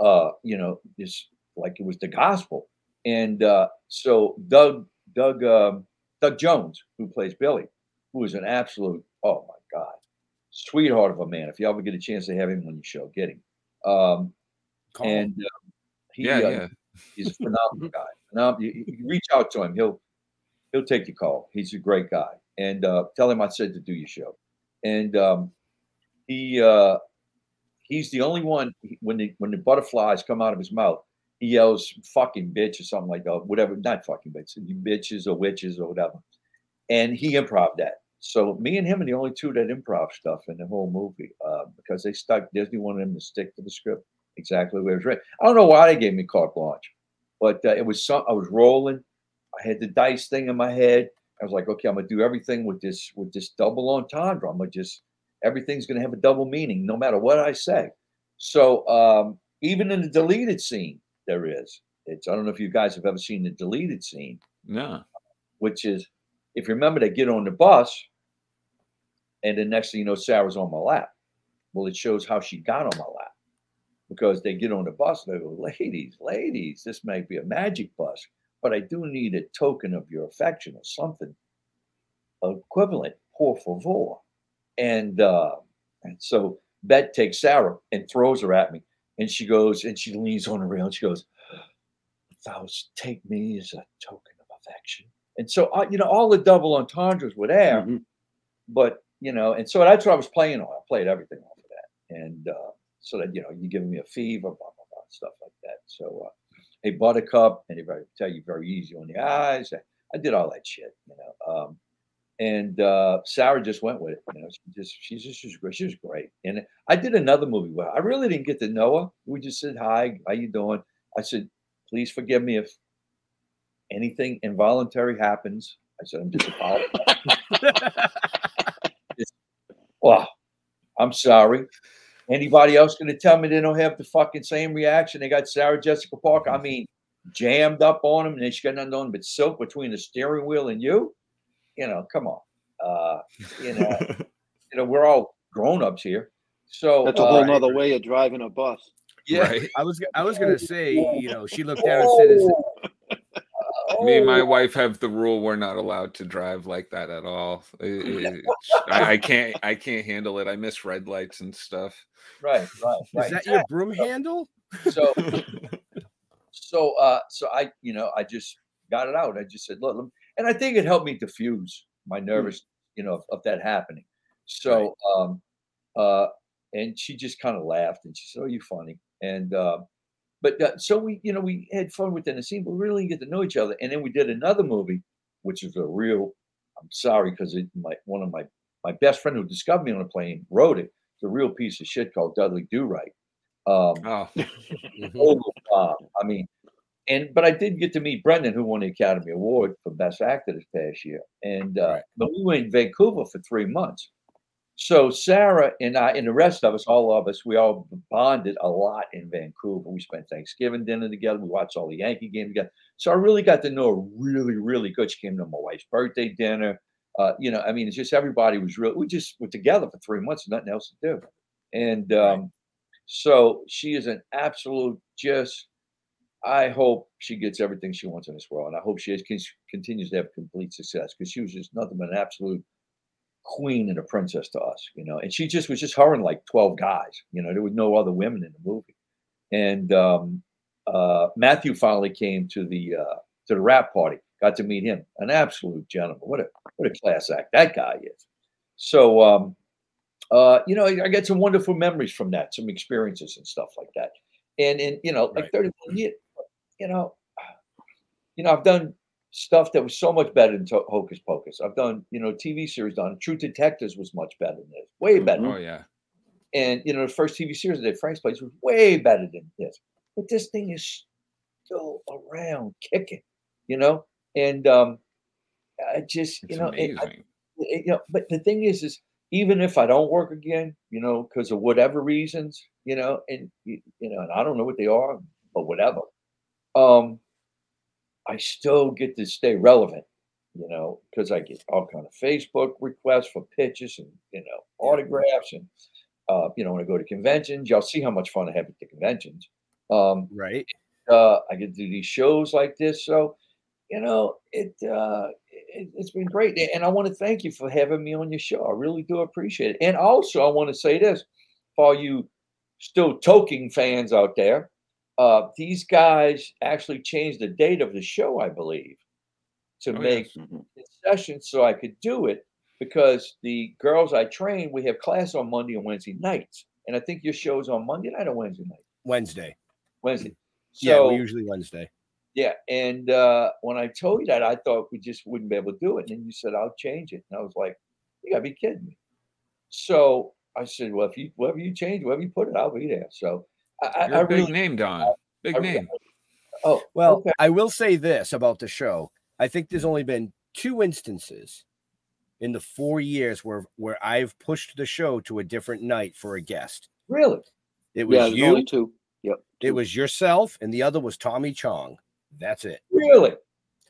uh, you know, just like it was the gospel. And uh, so Doug, Doug, um, Doug Jones, who plays Billy, who is an absolute, oh my God, sweetheart of a man. If you ever get a chance to have him on your show, get him. Um, and um, he, Yeah, uh, yeah. he's a phenomenal guy. Phenom- you, you reach out to him; he'll he'll take your call. He's a great guy, and uh, tell him I said to do your show. And um, he uh, he's the only one when the when the butterflies come out of his mouth, he yells "fucking bitch" or something like that. Whatever, not fucking bitch, bitches or witches or whatever. And he improv that. So me and him are the only two that improv stuff in the whole movie uh, because they stuck. Disney wanted him to stick to the script exactly where it was written. I don't know why they gave me carte blanche, but uh, it was some. I was rolling. I had the dice thing in my head. I was like, okay, I'm gonna do everything with this with this double entendre. I'm gonna just everything's gonna have a double meaning, no matter what I say. So um, even in the deleted scene, there is. It's I don't know if you guys have ever seen the deleted scene, No. which is if you remember, they get on the bus, and the next thing you know, Sarah's on my lap. Well, it shows how she got on my lap because they get on the bus and they go, ladies, ladies, this may be a magic bus, but I do need a token of your affection or something equivalent, por favor. And, uh, and so Bet takes Sarah and throws her at me. And she goes, and she leans on the rail and she goes, Thou take me as a token of affection. And so, uh, you know, all the double entendres were there, Mhm. but, you know, and so that's what I was playing on. I played everything off of that. And uh, so that, you know, you're giving me a fever, blah, blah, blah, stuff like that. So, uh, hey, Buttercup, anybody tell you very easy on the eyes. I, did all that shit, you know. Um, and uh, Sarah just went with it. You know, she just she's just she's great. She was great. And I did another movie where I really didn't get to know her. We just said hi, how you doing? I said, please forgive me if anything involuntary happens. I said, I'm just apologizing. Wow, I'm sorry. Anybody else going to tell me they don't have the fucking same reaction? They got Sarah Jessica Parker. I mean, jammed up on them, and then she got nothing on but silk between the steering wheel and you. You know, come on. Uh, you know, you know, we're all grown ups here. So That's a uh, whole nother way of driving a bus. yeah. Right. I was I was gonna say, you know, she looked down and said, "Is Me and my Oh, wife have the rule we're not allowed to drive like that at all. It- it- I, I can't I can't handle it. I miss red lights and stuff. right, right, right. is that your broom handle?" so so uh so i you know i just got it out i just said look and i think it helped me diffuse my nervous you know of, of that happening so um uh and she just kind of laughed and she said oh you funny and uh but uh, so we you know we had fun within the scene but we really didn't get to know each other and then we did another movie which is a real i'm sorry because my one of my my best friend who discovered me on a plane wrote it it's a real piece of shit called dudley do right um Oh, bomb. I mean, and but I did get to meet Brendan, who won the Academy Award for Best Actor this past year. And uh, Right. but we were in Vancouver for three months. So Sarah and I and the rest of us, all of us, we all bonded a lot in Vancouver. We spent Thanksgiving dinner together. We watched all the Yankee games together. So I really got to know her really, really good. She came to my wife's birthday dinner. Uh, you know, I mean, it's just everybody was real. We just were together for three months, nothing else to do. And um, so she is an absolute just. I hope she gets everything she wants in this world, and I hope she con- continues to have complete success because she was just nothing but an absolute queen and a princess to us, you know. And she just was just her and like twelve guys, you know. There was no other women in the movie. And um, uh, Matthew finally came to the uh, to the rap party. Got to meet him, an absolute gentleman. What a what a class act that guy is. So um, uh, you know, I, I get some wonderful memories from that, some experiences and stuff like that. And in you know, like Right. 31 years, you know, you know, I've done stuff that was so much better than to- Hocus Pocus. I've done, you know, TV series done. True Detectives was much better than this, way better. oh yeah. And you know, the first TV series I did, Frank's Place, was way better than this. But this thing is still around, kicking, you know. And um, I just, It's you know, it- I- it- you know, but the thing is, is even if I don't work again, you know, because of whatever reasons, you know, and you, you know, and I don't know what they are, but whatever, um, I still get to stay relevant, you know, because I get all kind of Facebook requests for pictures and you know autographs and uh, you know when I go to conventions, y'all see how much fun I have at the conventions. Um, Right. uh, I get to do these shows like this. So, you know, it, uh, it it's been great, and I want to thank you for having me on your show. I really do appreciate it. And also, I want to say this for you still toking fans out there, uh, these guys actually changed the date of the show, I believe, to Oh, make yes. Mhm. concessions so I could do it because the girls I train, we have class on Monday and Wednesday nights. And I think your show's on Monday night or Wednesday night? Wednesday. Wednesday. yeah, So we usually Wednesday. yeah, and uh, when I told you that, I thought we just wouldn't be able to do it. And then you said, I'll change it. And I was like, you gotta be kidding me. So I said, well, if you whatever you change, whatever you put it, I'll be there. So I, I, You're I a big really name, Don. Big I- name. oh Well, okay. I will say this about the show. I think there's only been two instances in the four years where where I've pushed the show to a different night for a guest. really It was Yeah, you, only two. Yep. it was yourself, and the other was Tommy Chong. That's it. really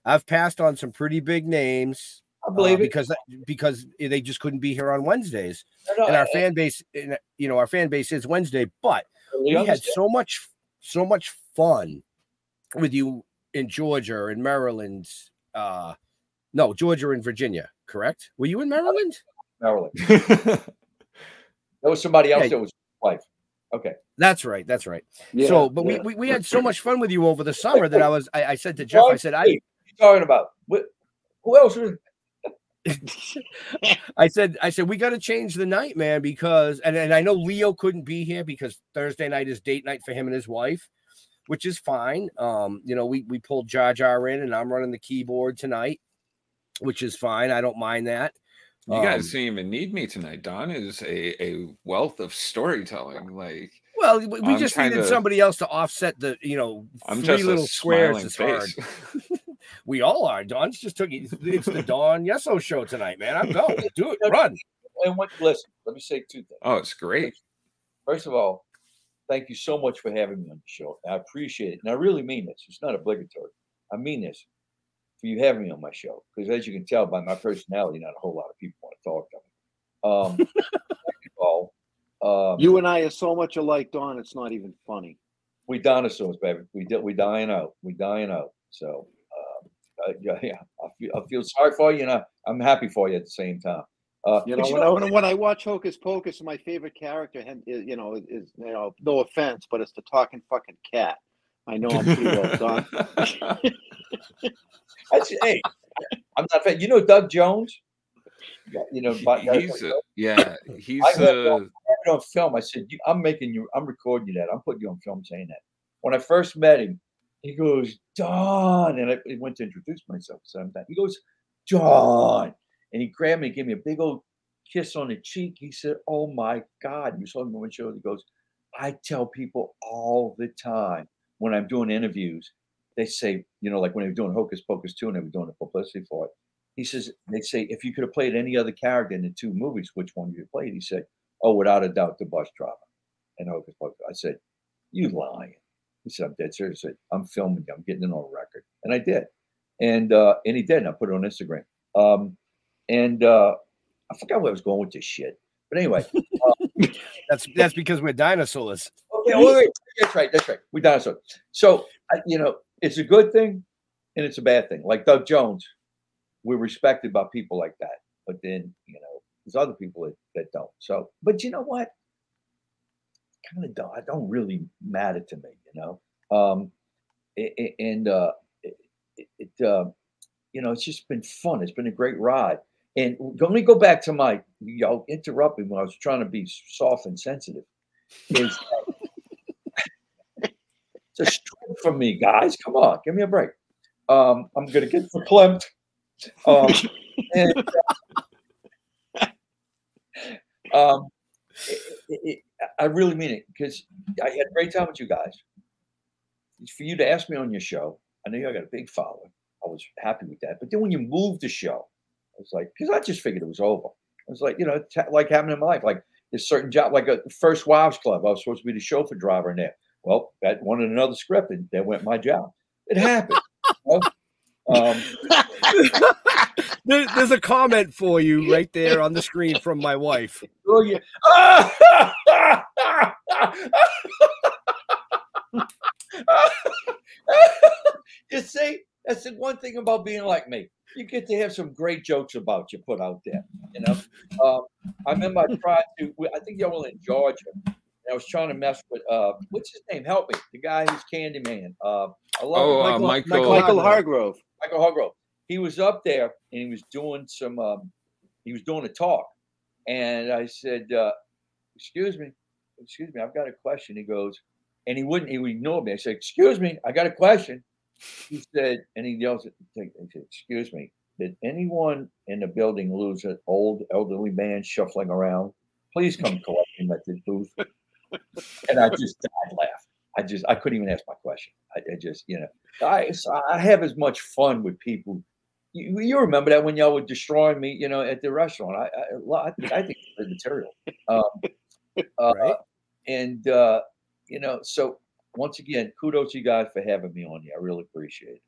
I've passed on some pretty big names I uh, believe it. because because they just couldn't be here on Wednesdays, No, no, and our I- fan base, and, you know, our fan base is Wednesday. But I we totally had understand. so much so much fun with you in Georgia and Maryland. Uh no, Georgia and Virginia, correct? Were you in Maryland? Maryland. There was somebody else Yeah. that was wife. Okay. That's right, that's right. Yeah, so but yeah. we, we we had so much fun with you over the summer that I was I, I said to Jeff, I said I talking about? What, who else was I said, I said, we got to change the night, man, because and, and I know Leo couldn't be here because Thursday night is date night for him and his wife, which is fine. Um, you know, we we pulled Jar Jar in and I'm running the keyboard tonight, which is fine. I don't mind that. You Um, guys didn't even need me tonight. Don is a, a wealth of storytelling. Like Well, we I'm just needed somebody else to offset the, you know, I'm three just little a squares. hard. face. We all are. Don's just took it. It's the Don Yesso show tonight, man. I'm going. Do it. Run. and what? Listen, let me say two things. oh, it's great. First of all, thank you so much for having me on the show. I appreciate it. And I really mean this. It's not obligatory. I mean this for you having me on my show. Because as you can tell by my personality, not a whole lot of people want to talk to me. Um, second of all, um, You and I are so much alike, Don. It's not even funny. we dinosaurs, baby. We di- we dying out. We dying out. So uh, yeah, yeah. I feel, I feel sorry for you, and I, I'm happy for you at the same time. Uh, You but know, when, I, when, when I watch Hocus Pocus, my favorite character, is, you know, is you know, no offense, but it's the talking fucking cat. I know I'm pretty well done. That's, hey, I'm not. a fan. You know Doug Jones. Yeah, You know, but, uh, he's a, yeah, he's I have uh, on film. I said, you, I'm making you, I'm recording you that. I'm putting you on film saying that. When I first met him, he goes, Don. And I, I went to introduce myself sometime. He goes, John. And he grabbed me gave me a big old kiss on the cheek. He said, Oh my God. You saw him on my show. He goes, I tell people all the time when I'm doing interviews, they say, you know, like when they were doing Hocus Pocus 2 and they were doing the publicity for it. He says, they say, if you could have played any other character in the two movies, which one would you played? He said, Oh, without a doubt, the bus driver and Hocus Pocus. I said, You lying. He said, I'm dead serious. I'm filming you. I'm getting it on record. And I did. And uh, and he did. And I put it on Instagram. Um, and uh, I forgot where I was going with this shit. But anyway, That's that's because we're dinosaurs. okay, wait, wait, that's right. That's right. We're dinosaurs. So, I, you know, it's a good thing and it's a bad thing. Like Doug Jones, we're respected by people like that. But then, you know, there's other people that, that don't. So, but you know what? Kind of don't. It don't really matter to me, you know. Um, and uh, it, it, uh, you know, it's just been fun. It's been a great ride. And let me go back to my y'all interrupted when I was trying to be soft and sensitive. Is it's a strength for me, guys. Come on, give me a break. Um, I'm gonna get verklempt. Um, and, uh, um, I really mean it because I had a great time with you guys. It's For you to ask me on your show, I know you got a big following. I was happy with that. But then when you moved the show, I was like, because I just figured it was over. I was like, you know, ha- like happening in my life. Like this certain job, like a First Wives Club. I was supposed to be the chauffeur driver in there. Well, that wanted another script, and that went my job. It happened. you know? um, There, there's a comment for you right there on the screen from my wife. oh, yeah. you see, that's the one thing about being like me. You get to have some great jokes about you put out there. You know, um, I remember I tried to. I think y'all were in Georgia. And I was trying to mess with uh, what's his name? Help me, the guy who's Candyman. Uh, I love Oh, him. uh, Michael- Michael, Michael Hargrove. Michael Hargrove. He was up there and he was doing some. Um, he was doing a talk, and I said, uh, "Excuse me, excuse me, I've got a question." He goes, and he wouldn't. He would ignore me. I said, "Excuse me, I got a question." He said, and he yells at me. he said, "Excuse me, did anyone in the building lose an old elderly man shuffling around? Please come collect him at the booth." And I just died laugh. I just I couldn't even ask my question. I, I just you know I I have as much fun with people. You, you remember that when y'all were destroying me, you know, at the restaurant. I I, well, I, think, I think it's good material. Um, uh, Right. And uh, you know, so once again, kudos to you guys for having me on here. I really appreciate it.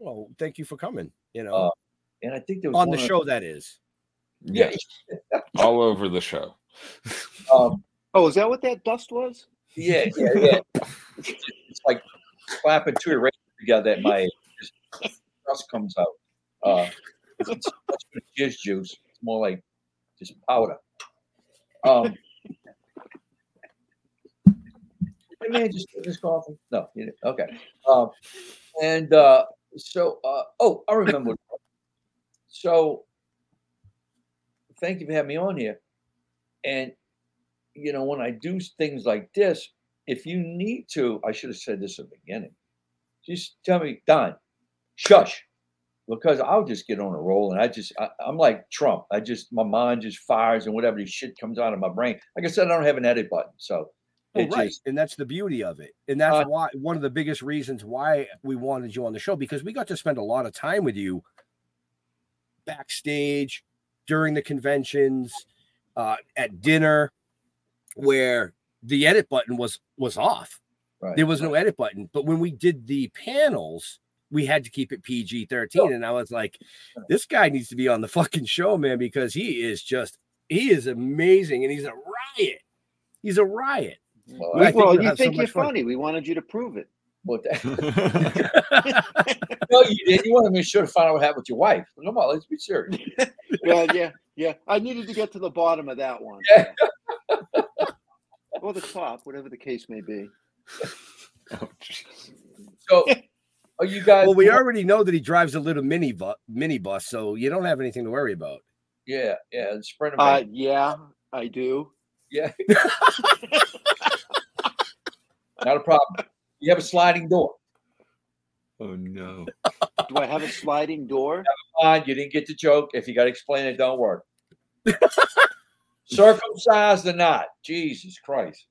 Well, thank you for coming. You know, Uh, And I think there was on the one show that is. Yes. All over the show. Um, Oh, is that what that dust was? yeah, yeah, yeah. it's, it's like clapping two erasers together at my age. Just dust comes out. Uh, it's not so much good jizz juice. It's more like just powder. Um, hey man, just just coffee. No, you didn't. okay. Um, and uh, so, uh, oh, I remember. so, thank you for having me on here. And you know, when I do things like this, if you need to, I should have said this at the beginning. Just tell me, Don, shush, because I'll just get on a roll, and I just, I, I'm like Trump. I just, my mind just fires, and whatever shit comes out of my brain. Like I said, I don't have an edit button, so Oh, right. just, and that's the beauty of it. And that's Uh, why one of the biggest reasons why we wanted you on the show because we got to spend a lot of time with you backstage during the conventions, uh, at dinner, where the edit button was was off. right. There was no edit button. But when we did the panels, we had to keep it PG 13. And I was like, this guy needs to be on the fucking show, man, because he is just, he is amazing. And he's a riot. He's a riot. Well, I We- think well, you'll you have so think you're much fun. funny. We wanted you to prove it. what the- no, you did. You wanted me to sure to find out what happened with your wife. Come on, let's be serious. Yeah, yeah, yeah. I needed to get to the bottom of that one. Yeah. or the top, whatever the case may be. Oh, jeez. So, are you guys? well, we already know that he drives a little mini bu- minibus, so you don't have anything to worry about. Yeah, yeah. The Sprinter. Uh, yeah, I do. yeah. Not a problem. You have a sliding door. Oh no. Do I have a sliding door? Fine, you didn't get the joke. If you got to explain it, don't worry. Circumcised or not, Jesus Christ.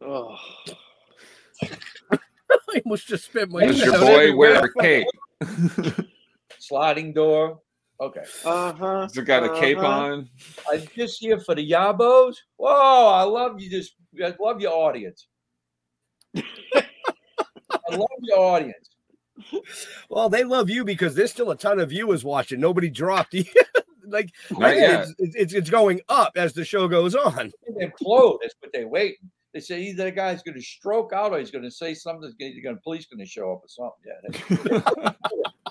Oh, I almost just spit my Does your boy everywhere. wear a cape? Sliding door. Okay. uh huh. Has it got a cape Uh-huh. on? I'm just here for the Yabos. Whoa, I love you. Just I love your audience. I love your audience. Well, they love you because there's still a ton of viewers watching. Nobody dropped you. like Not I think it's, it's it's going up as the show goes on. They implode. That's what they're waiting. They say either the guy's going to stroke out or he's going to say something. He's going to police going to show up or something. Yeah,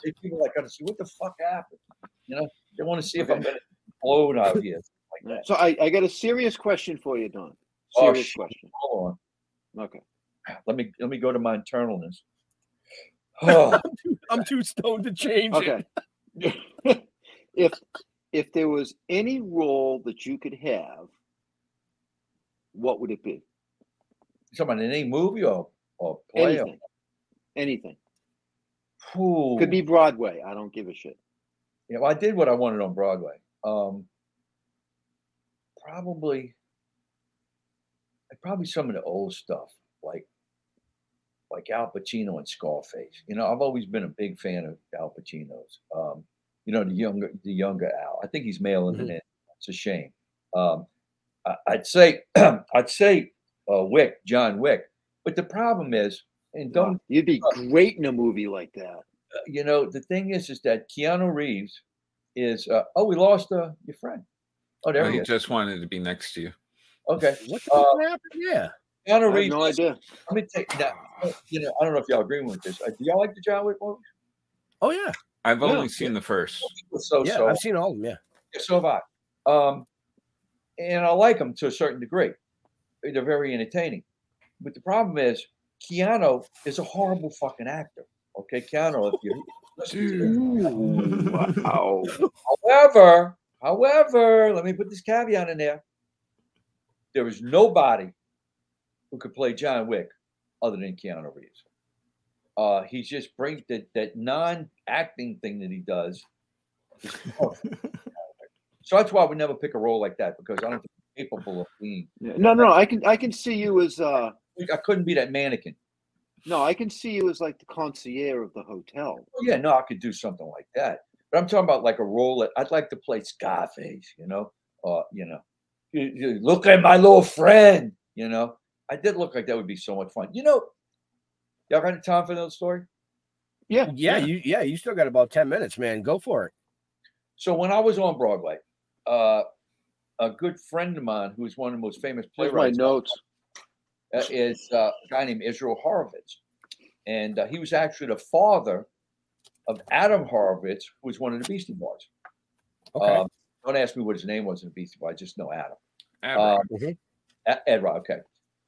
they, people like going to see what the fuck happened. You know, they want to see if I'm going to explode out here. Like that. So I, I got a serious question for you, Don. Oh, Serious shit. question. Hold on. Okay. Let me let me go to my internalness. Oh, I'm too stoned to change it. If if there was any role that you could have, what would it be? Someone in any movie or or play? Anything. Anything. Or, Could be Broadway. I don't give a shit. Yeah, well, I did what I wanted on Broadway. Um, probably, probably some of the old stuff, like like Al Pacino and Scarface. You know, I've always been a big fan of Al Pacino's. Um, you know, the younger the younger Al. I think he's male mailing it in. It's a shame. Um, I, I'd say I'd say uh, Wick, John Wick. But the problem is, and don't You'd be great in a movie like that. uh, you know, the thing is, is that Keanu Reeves is. Uh, oh, we lost uh, your friend. Oh, there he he is. just wanted to be next to you. Okay, What the Uh, happened? Yeah. I Keanu have Reeves. no is- idea. Let me take that. You know, I don't know if y'all agree with this. Uh, do y'all like the John Wick movies? Oh yeah. I've Yeah. only seen the first. So, Yeah. so, I've seen all of them. Yeah. yeah, so have I. Um, and I like them to a certain degree. They're very entertaining. but the problem is Keanu is a horrible fucking actor. Okay, Keanu, if you Wow. However, however, let me put this caveat in there. There is nobody who could play John Wick other than Keanu Reeves. Uh, he just brings that that non-acting thing that he does. so that's why I would never pick a role like that because I don't think capable of being. Yeah, No, no, I can I can see you as uh I couldn't be that mannequin. no, I can see you as like the concierge of the hotel. Oh, yeah, no, I could do something like that. But I'm talking about like a role that I'd like to play Scarface, you know, uh, you know, you- you look at my little friend, you know. I did look like that would be so much fun. You know, y'all got a time for another story? Yeah, Yeah, you yeah, you still got about 10 minutes, man. Go for it. So when I was on Broadway, uh, a good friend of mine who is one of the most famous Here's my playwrights notes. uh, is uh, a guy named Israel Horovitz. And uh, he was actually the father of Adam Horovitz, who was one of the Beastie Boys. Okay. Um, don't ask me what his name was in the Beastie Boys, I just know Adam. Ever. Um, Mhm. Ad-Rock, okay.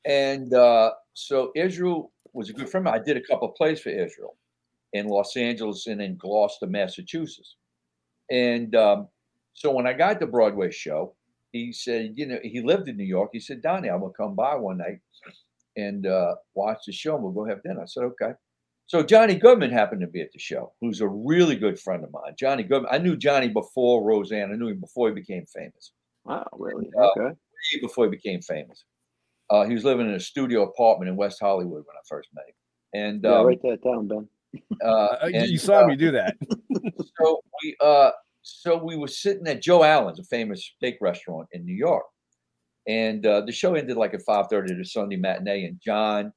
And uh, so Israel was a good friend. of mine. I did a couple of plays for Israel in Los Angeles and in Gloucester, Massachusetts. And um, so when I got the Broadway show, he said, you know, he lived in New York. He said, Donnie, I'm gonna come by one night and uh, watch the show. and We'll go have dinner. I said, okay. So Johnny Goodman happened to be at the show, who's a really good friend of mine. Johnny Goodman. I knew Johnny before Roseanne. I knew him before he became famous Wow, really? Uh, Okay. way before he became famous. Uh, he was living in a studio apartment in West Hollywood when I first met him. And Yeah, um, write that down, Ben. uh, Uh, you- and, you saw uh, me do that. so we uh so we were sitting at Joe Allen's, a famous steak restaurant in New York. And uh, the show ended like at 5:30 the Sunday matinee, and John,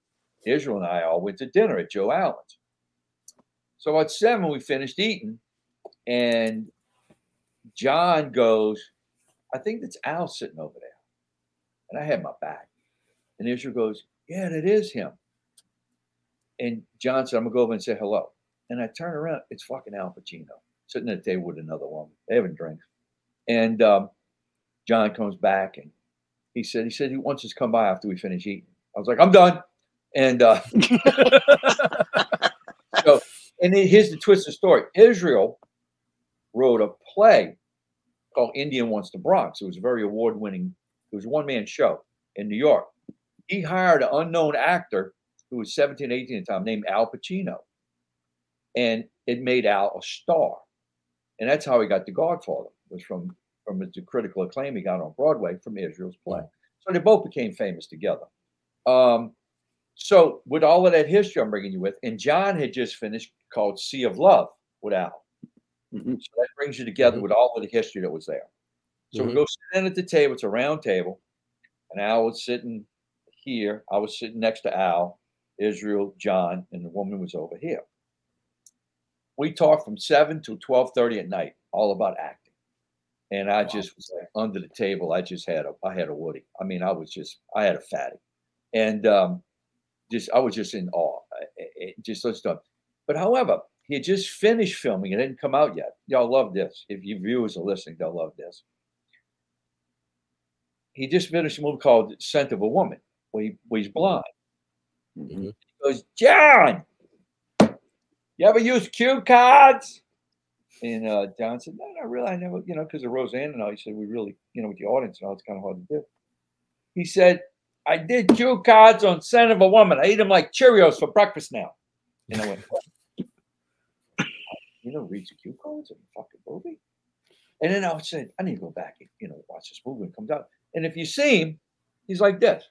Israel, and I all went to dinner at Joe Allen's. So at seven, we finished eating, and John goes, I think that's Al sitting over there. And I had my back. And Israel goes, Yeah, that is him. And John said, I'm gonna go over and say hello. And I turn around, it's fucking Al Pacino sitting at the table with another woman. They having drinks. And um, John comes back and he said, he said he wants us to come by after we finish eating. I was like, I'm done. And uh, so, and then here's the twist of the story. Israel wrote a play called Indian Wants the Bronx. It was a very award-winning, it was a one-man show in New York. He hired an unknown actor who was 17, 18 at the time, named Al Pacino. And it made Al a star. And that's how he got The Godfather, was from from the critical acclaim he got on Broadway from Israel's play. So they both became famous together. Um, so with all of that history I'm bringing you with, and John had just finished called Sea of Love with Al. Mhm. So that brings you together with all of the history that was there. So we Mhm. go sit in at the table. It's a round table, and Al was sitting here. I was sitting next to Al, Israel, John, and the woman was over here. We talked from seven to twelve thirty at night, all about acting. And I just was like under the table. I just had a, I had a Woody. I mean, I was just, I had a fatty, and um, just, I was just in awe. I- I- It just so stuff. But however, he had just finished filming. It didn't come out yet. Y'all love this. If you viewers are listening, they'll love this. He just finished a movie called Scent of a Woman, where, he, where he's blind. Mhm. He goes, John, you ever use cue cards? And uh, John said, No, not really. I never, you know, because of Roseanne and all. He said, We really, you know, with the audience and all, it's kind of hard to do. He said, I did cue cards on Scent of a Woman. I eat them like Cheerios for breakfast now. And I went, What? You know, reads the cue cards in a fucking movie? And then I said, I need to go back and, you know, watch this movie when it comes out. And if you see him, he's like this.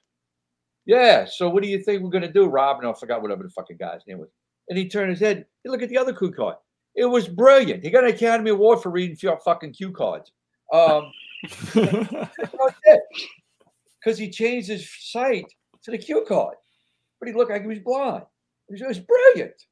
Yeah. So what do you think we're gonna do, Rob? And I forgot whatever the fucking guy's name was. And he turned his head. He look at the other cue card. It was brilliant. He got an Academy Award for reading few fucking cue cards. Um, because he changed his sight to the cue card, but he looked like he was blind. It was, brilliant.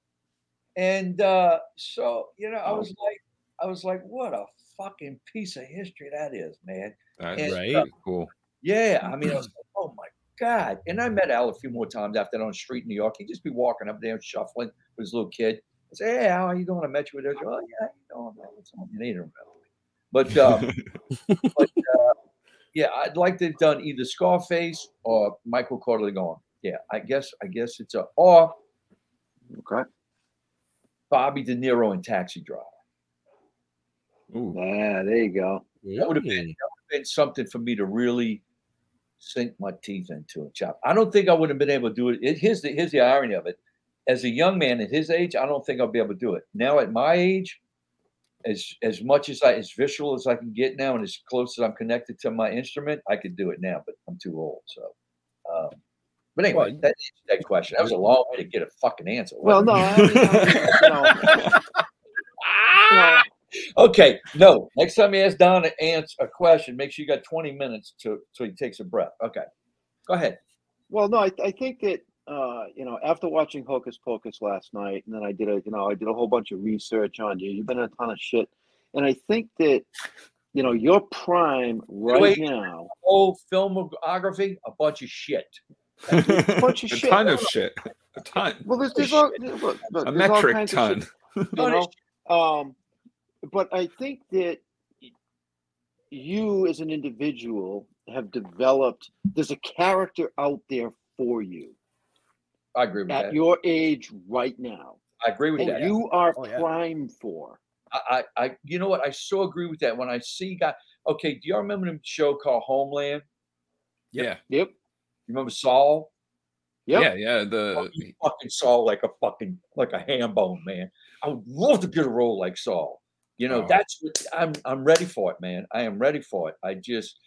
And uh, so you know, I was like, I was like, what a fucking piece of history that is, man. That's And, right. uh, Cool. Yeah, I mean, I was like, oh my god! And I met Al a few more times after that on the street in New York. He'd just be walking up there shuffling with his little kid. I say, hey, Al, how you doing? I met you with this. Oh yeah, you know, man, what's on? You need to remember me. But, um, but uh, yeah, I'd like to have done either Scarface or Michael Corleone. yeah, I guess I guess it's a or Okay. Bobby De Niro in Taxi Driver. Ooh. Yeah, there you go. That would have been, that would've been something for me to really sink my teeth into and chop. I don't think I would have been able to do it. it. Here's the here's the irony of it. As a young man at his age, I don't think I'll be able to do it. Now at my age, as as much as I as visual as I can get now, and as close as I'm connected to my instrument, I could do it now. But I'm too old. So, um, but anyway, Well, that that question. That was a long way to get a fucking answer. Well, wasn't no. I mean, you know, you know, Okay, no. Next time you ask Don to answer a question, make sure you got 20 minutes to so he takes a breath. Okay, go ahead. Well, no, I, I think that uh, you know after watching Hocus Pocus last night, and then I did a you know I did a whole bunch of research on you. You've been in a ton of shit, and I think that you know your prime right Wait. now. Whole filmography, a bunch of shit. A bunch of a shit. ton of shit. A ton. Well, there's, there's all look, look, A there's all metric kinds of ton. shit, you know. Um, but I think that you as an individual have developed. There's a character out there for you I agree with at that. your age right now. I agree with and that. you are Oh, yeah. primed for. I, I, I, you know what? I so agree with that. When I see guy, okay, do y'all remember the show called Homeland? Yeah. Yep. You remember Saul? Yep. Yeah, yeah. The Oh, he fucking Saul like a fucking like a ham bone, man. I would love to get a role like Saul. You know, Oh. that's what I'm I'm ready for it, man. I am ready for it. I just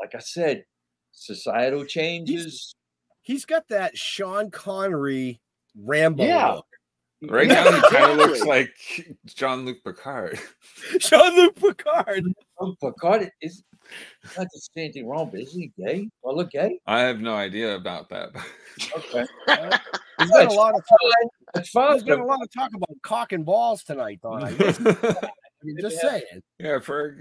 like I said, societal changes. He's got that Sean Connery Rambo Yeah. look. right now he kind of looks like John Luc Picard. Jean Luc Picard. Oh, Picard is not to say anything wrong, but is he gay? Well, look gay. I have no idea about that. Okay, There's been a lot of that's fine. there's been a lot of talk about cock and balls tonight, though. I guess. I mean, just Yeah. saying. yeah, for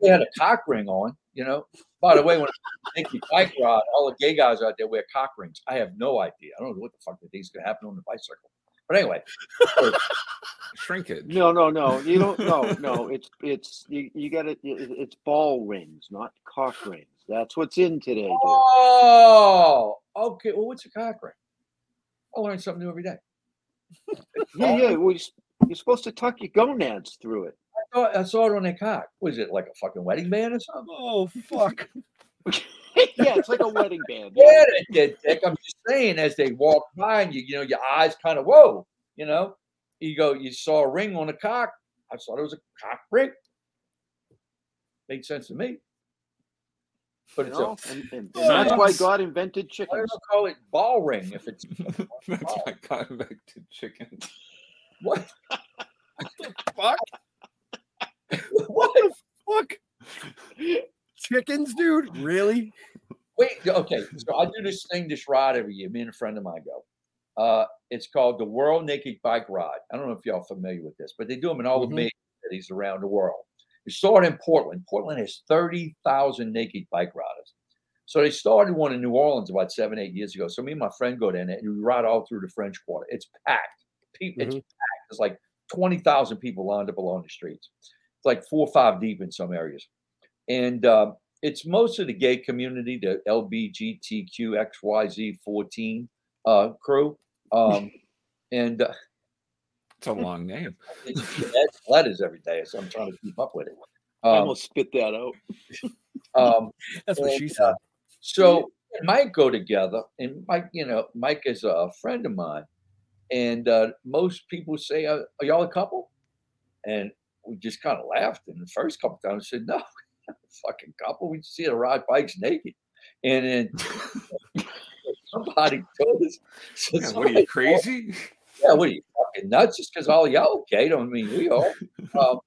They had a cock ring on, you know. By the way, when I think the bike ride, all the gay guys out there wear cock rings. I have no idea. I don't know what the fuck they thing's is going to happen on the bicycle. But anyway, shrinkage. No, no, no. You don't. No, no. It's it's you. You got it. It's ball rings, not cock rings. That's what's in today. Dude. oh, okay. Well, what's a cock ring? I learn something new every day. Yeah, yeah. Well, you're, supposed to tuck your gonads through it. I saw, I saw it on their cock. Was it like a fucking wedding band or something? Oh fuck. yeah, it's like a wedding band. Yeah, they did, Dick. I'm just saying, as they walk by, and you, you know, your eyes kind of whoa. You know, you go, you saw a ring on a cock. I thought it was a cock ring. Made sense to me. But You it's know, a, and, and, and that's why God invented why chickens. don't I call it ball ring if it's That's why I got back to chicken. what? The fuck. what? The fuck. Chickens, dude. Really? Wait, okay. So I do this thing, this ride every year. Me and a friend of mine go. Uh, it's called the World Naked Bike Ride. I don't know if y'all are familiar with this, but they do them in all Mhm. the major cities around the world. It started in Portland. Portland has 30,000 naked bike riders. So they started one in New Orleans about seven, eight years ago. So me and my friend go down there and we ride all through the French Quarter. It's packed. People, It's packed. It's like 20,000 people lined up along the streets. It's like four or five deep in some areas. And uh, it's most of the gay community, the LBGTQXYZ14 uh, crew. Um, and uh, It's a long name. it's it's letters every day, so I'm trying to keep up with it. I Um, almost spit that out. um, That's what and, she uh, said. so it might go together, and Mike, you know, Mike is a friend of mine, and uh, most people say, uh, "Are y'all a couple?" And we just kind of laughed. And the first couple times, I said, "No, we're not a fucking couple. We just see a ride bikes naked." And then somebody told us, so Yeah, what are somebody you told- crazy? yeah, what are you fucking nuts? Just because all y'all okay don't mean we all. Um,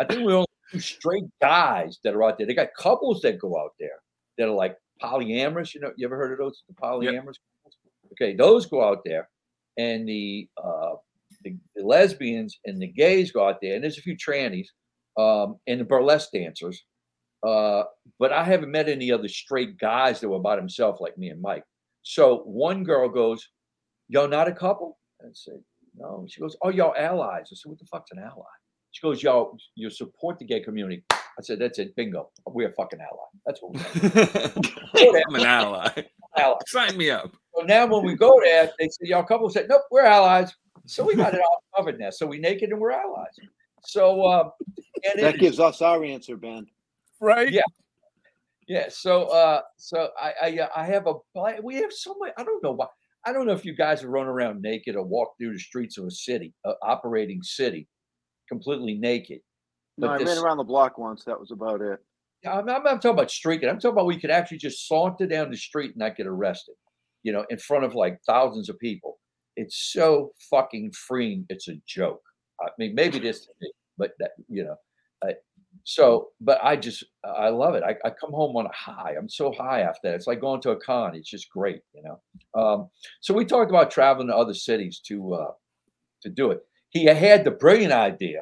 I think we only two straight guys that are out there. They got couples that go out there that are like polyamorous. You know, you ever heard of those? The polyamorous. couples? Okay, those go out there, and the, uh, the the lesbians and the gays go out there, and there's a few trannies, um, and the burlesque dancers. Uh, but I haven't met any other straight guys that were by themselves like me and Mike. So one girl goes, "Y'all not a couple?" I said, "No." She goes, "Oh, y'all allies." I said, "What the fuck's an ally?" She goes, "Y'all, you support the gay community." I said, "That's it, bingo. We're a fucking ally. That's what we're." I'm an ally. allies. Sign me up. So now when we go there, they say, y'all couple said, nope, we're allies. So we got it all covered now. So we naked and we're allies. So uh, and That it- gives us our answer, Ben. Right? Yeah. yeah. So uh, so I I, uh, I have a we have so much. I don't know why. I don't know if you guys have run around naked or walked through the streets of a city, uh, operating city, completely naked. No, I this- ran around the block once. That was about it. Yeah, I'm, I'm not talking about streaking. I'm talking about we could actually just saunter down the street and not get arrested, you know, in front of like thousands of people. It's so fucking freeing. It's a joke. I mean, maybe this, to me, but that, you know, I, so, but I just, I love it. I, I come home on a high. I'm so high after that. It's like going to a con. It's just great, you know. Um, so we talked about traveling to other cities to, uh, to do it. He had the brilliant idea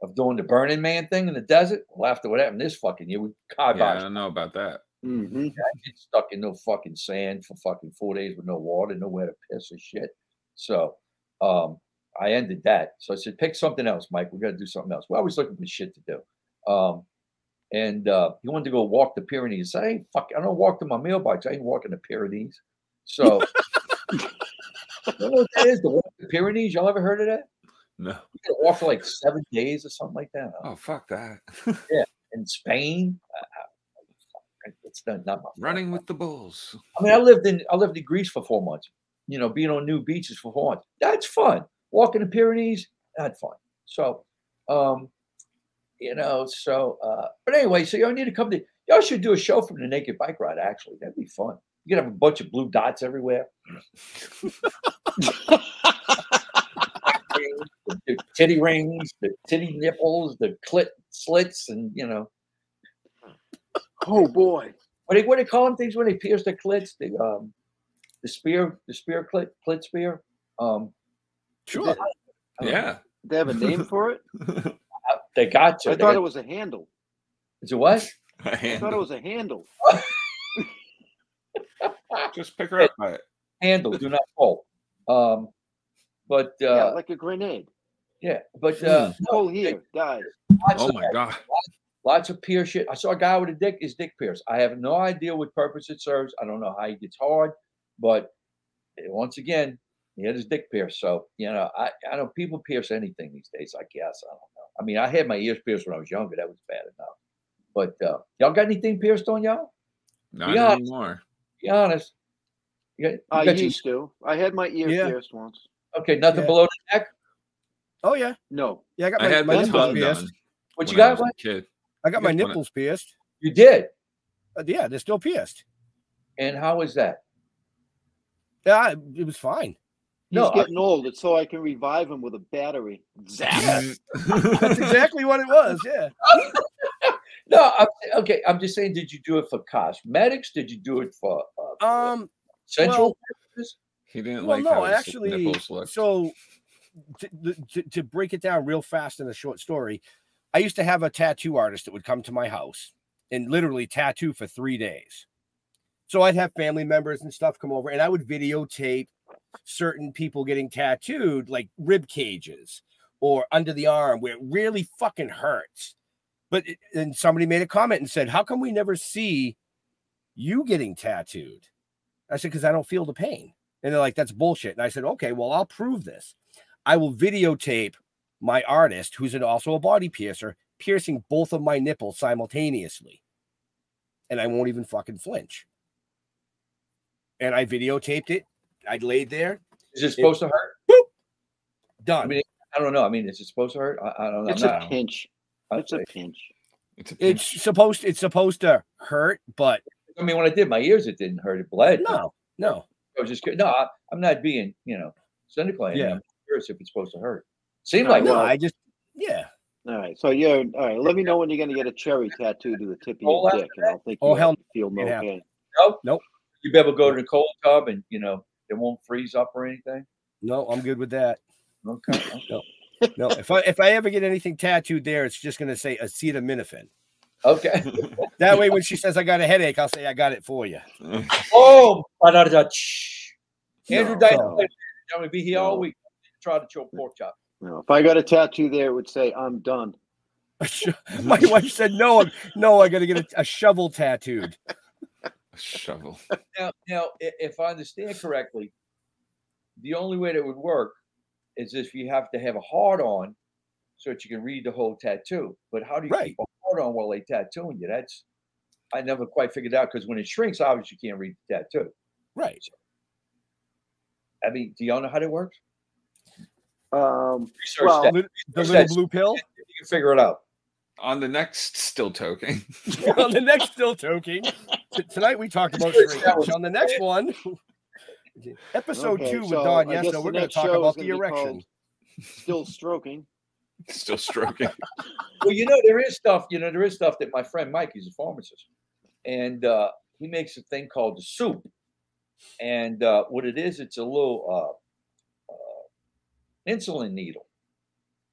of doing the Burning Man thing in the desert. Well, after what happened this fucking year, we Yeah, I don't know about that. Mm-hmm. I get stuck in no fucking sand for fucking four days with no water, nowhere to piss or shit. So um, I ended that. So I said, pick something else, Mike. We got to do something else. We're always looking for shit to do. Um, and uh, he wanted to go walk the Pyrenees. I ain't fuck. I don't walk to my mailbox. I ain't walking the Pyrenees. So you know what that is? The walk the Pyrenees. Y'all ever heard of that? No. You can walk for like seven days or something like that. Oh, fuck that. Yeah, in Spain, uh, it's not, not my Running with the bulls. I mean, I lived in I lived in Greece for four months. You know, being on new beaches for four months. That's fun. Walking the Pyrenees, that's fun. So, um, you know, so uh, but anyway, so y'all need to come to y'all should do a show from the naked bike ride, actually. That'd be fun. You could have a bunch of blue dots everywhere. the, the titty rings, the titty nipples, the clit slits, and you know, Oh boy. what do, what do they call them things when they pierce their clits? The um, the spear, the spear clit, clit spear. Um, Sure. Yeah. They have a name for it? they got to. I They thought got- it was a handle. Is it what? A I thought it was a handle. Just pick her up by it. Handle, do not pull. Um, but uh, yeah, yeah, like a grenade. Yeah, but uh, Pull here, dies. lots Oh my that. god. Lots of pierce shit. I saw a guy with a dick, his dick pierced. I have no idea what purpose it serves. I don't know how he gets hard, but eh, once again, he had his dick pierced. So, you know, I, I don't people pierce anything these days, I guess. I don't know. I mean, I had my ears pierced when I was younger. That was bad enough. But uh, y'all got anything pierced on y'all? Not Yeah. anymore. Be honest. You got, you I got your- used to. I had my ear Yeah. pierced once. okay, nothing Yeah. below the neck. Oh yeah. No. Yeah, I got I my, had my my nipples tongue pierced. done. What when you I got? was a What? kid. I got my When I- nipples pierced. You did. Uh, yeah, they're still pierced. And how was that? Yeah, it was fine. He's No, I- getting old. It's so I can revive him with a battery. Zap. That's exactly what it was. Yeah. No, I'm, okay. I'm just saying. Did you do it for cosmetics? Did you do it for uh, Um. sensual well- He didn't Well, like no, how his actually. So, to, to, to break it down real fast in a short story, I used to have a tattoo artist that would come to my house and literally tattoo for three days. So I'd have family members and stuff come over, and I would videotape certain people getting tattooed, like rib cages or under the arm, where it really fucking hurts. But and somebody made a comment and said, "How come we never see you getting tattooed?" I said, "Because I don't feel the pain." And they're like, "That's bullshit." And I said, "Okay, well, I'll prove this. I will videotape my artist, who's an, also a body piercer, piercing both of my nipples simultaneously, and I won't even fucking flinch." And I videotaped it. I laid there, Is it supposed to hurt? I done. mean, I don't know. I mean, is it supposed to hurt? I, I don't know. It's I'm a not- pinch. It's a I- pinch. It's a pinch. it's supposed it's supposed to hurt, but I mean, when I did my ears, it didn't hurt. It bled. no, no. I was just no. I, I'm not being, you know, cynical. I. Yeah. I'm curious if it's supposed to hurt. Seemed No, like No, well- I just yeah. All right. So you're all right. Let me know when you're gonna get a cherry tattoo to the tip of your dick, and I'll think Oh, you hell feel no pain. Nope. Nope. You be able to go to the cold tub and you know it won't freeze up or anything. No, I'm good with that. Okay. No, no. if I if I ever get anything tattooed there, it's just gonna say acetaminophen. Okay. That way, when she says I got a headache, I'll say I got it for you. oh. Andrew No, Dice, no. I'm gonna be here all week. Try to choke pork chop. No, if I got a tattoo there, it would say I'm done. My wife said no, I'm- no, I got to get a, a shovel tattooed. Shovel. Now, now, if I understand correctly, the only way that would work is if you have to have a hard on so that you can read the whole tattoo. But how do you Right. keep a hard on while they tattooing you? That's I never quite figured out because when it shrinks, obviously you can't read the tattoo. Right. I mean, do y'all know how that works? Um, Research Well, that. Lit- The Research little that. blue pill. You can figure it out. On the next still toking. on the next still toking. T- Tonight we talked about That shrinkage. On the next one, episode Okay, two with so Don I guess we're going to talk about the erection. Still stroking. Still stroking. Well, you know, there is stuff, you know, there is stuff that my friend Mike, he's a pharmacist, and uh, he makes a thing called the soup. And uh, what it is, it's a little uh, uh, insulin needle.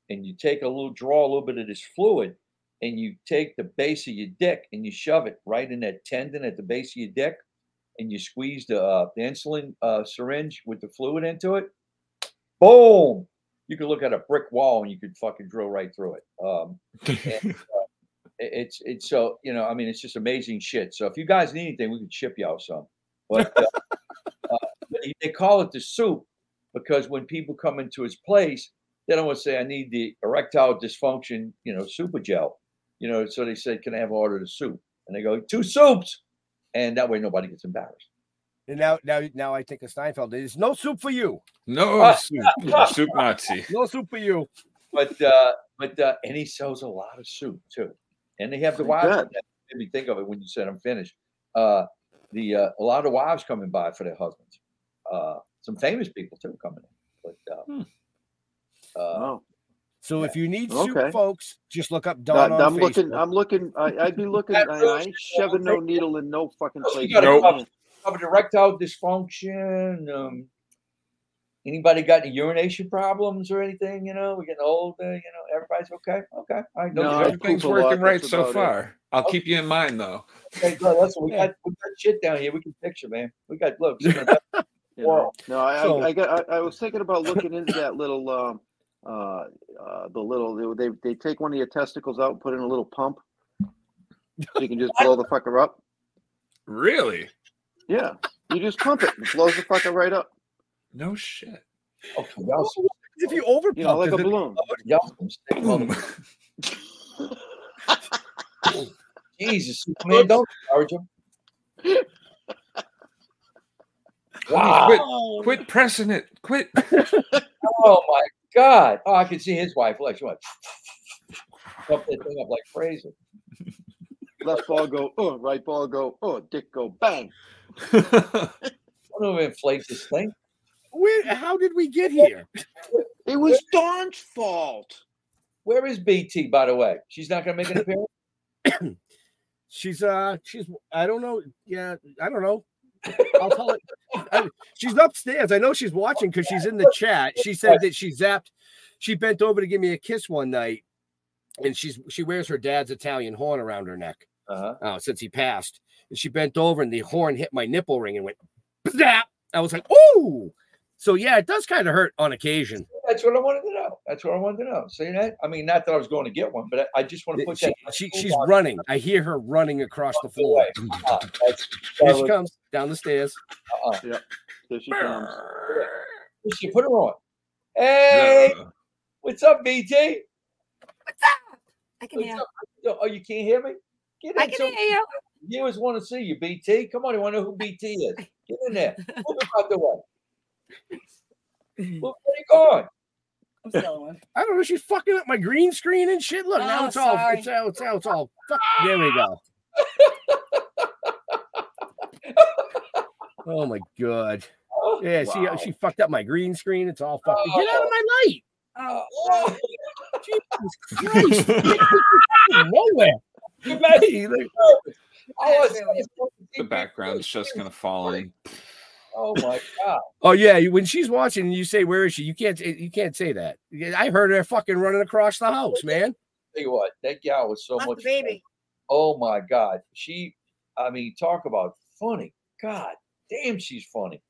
And you take a little, draw a little bit of this fluid, and you take the base of your dick and you shove it right in that tendon at the base of your dick, and you squeeze the, uh, the insulin uh, syringe with the fluid into it. Boom! You could look at a brick wall and you could fucking drill right through it. Um, and, uh, it's it's so you know I mean it's just amazing shit. So if you guys need anything, we can ship y'all some. But, uh, uh, they call it the soup because when people come into his place, they don't want to say I need the erectile dysfunction, you know, super gel, you know. So they said, can I have order the soup? And they go two soups, and that way nobody gets embarrassed. And now, now, now I think of Seinfeld. There's no soup for you. No Ah. soup. soup Nazi. No soup for you. But uh, but uh, and he sells a lot of soup too, and they have the I wives. bet. That made me think of it when you said I'm finished. Uh, the uh, a lot of wives coming by for their husbands. Uh, some famous people too coming in. But uh, Hmm. uh, Oh, So if you need Okay. soup, folks, just look up Don That- on I'm Facebook. looking. I'm looking. I, I'd be looking. I, I ain't shoving no needle in no fucking You place. gotta Nope. cover, covered erectile dysfunction. Um, anybody got any urination problems or anything? You know, we're getting older. You know, everybody's okay. Okay, all right. No, No, no Everything's poop a lot, working right so about it. far. I'll keep you in mind though. okay, good. Listen, we got we got shit down here. We can picture, man. We got look. some of the best- You know? No, I, So- I, I got. I, I was thinking about looking into that little. Um, uh, uh, the little they they take one of your testicles out and put in a little pump. So you can just blow the fucker up. Really? Yeah, you just pump it. It blows the fucker right up. No shit. Okay, y'all if you over You know, like a pump, balloon. y'all some sick Boom. mother- Jesus, man, don't encourage him. Wow. Quit, quit pressing it. Quit. Oh my God. Oh, I can see his wife. Like she went pump that thing up like crazy. Left ball go. Oh, right ball go. Oh, dick go. Bang. I don't even inflate this thing. Where, how did we get here? It was Don's fault. Where is BT, by the way? She's not gonna make an appearance. She's uh, she's I don't know. Yeah, I don't know. I'll tell it. I- she's upstairs. I know she's watching because she's in the chat. She said that she zapped. She bent over to give me a kiss one night, and she's she wears her dad's Italian horn around her neck Uh-huh. uh, since he passed. And she bent over, and the horn hit my nipple ring and went zap. I was like, "Ooh!" So yeah, it does kind of hurt on occasion. That's what I wanted to know. That's what I wanted to know. See that? I mean, not that I was going to get one, but I, I just want to put She, that. she, she's running. I hear her running across the floor. Uh, that's, Here she comes down the stairs. uh-uh. There she comes. We should put her on. Hey, No. what's up, BT? What's up? I can What's hear. up? Oh, you can't hear me? Get in. I can So hear you. viewers want to see you, BT. Come on, you want to know who BT is? Get in there. Move it out the way. Move, where you going? I'm still on. I don't know. She's fucking up my green screen and shit. Look, now Oh, it's all sorry. it's all it's all, it's all fuck. There we go. oh my god. Oh, Yeah, see uh, wow. she fucked up my green screen. It's all fucked. Get out of Oh. my light. Oh, Oh, Jesus Christ. Nowhere. Hey, like, oh, That's it's- really- The background's just gonna fall in. Oh my god! oh yeah, when she's watching you say where is she? You can't you can't say that. I heard her fucking running across the house, man. Tell you what, that gal was so Left the much. baby. Oh my god, she. I mean, talk about funny. God damn, she's funny.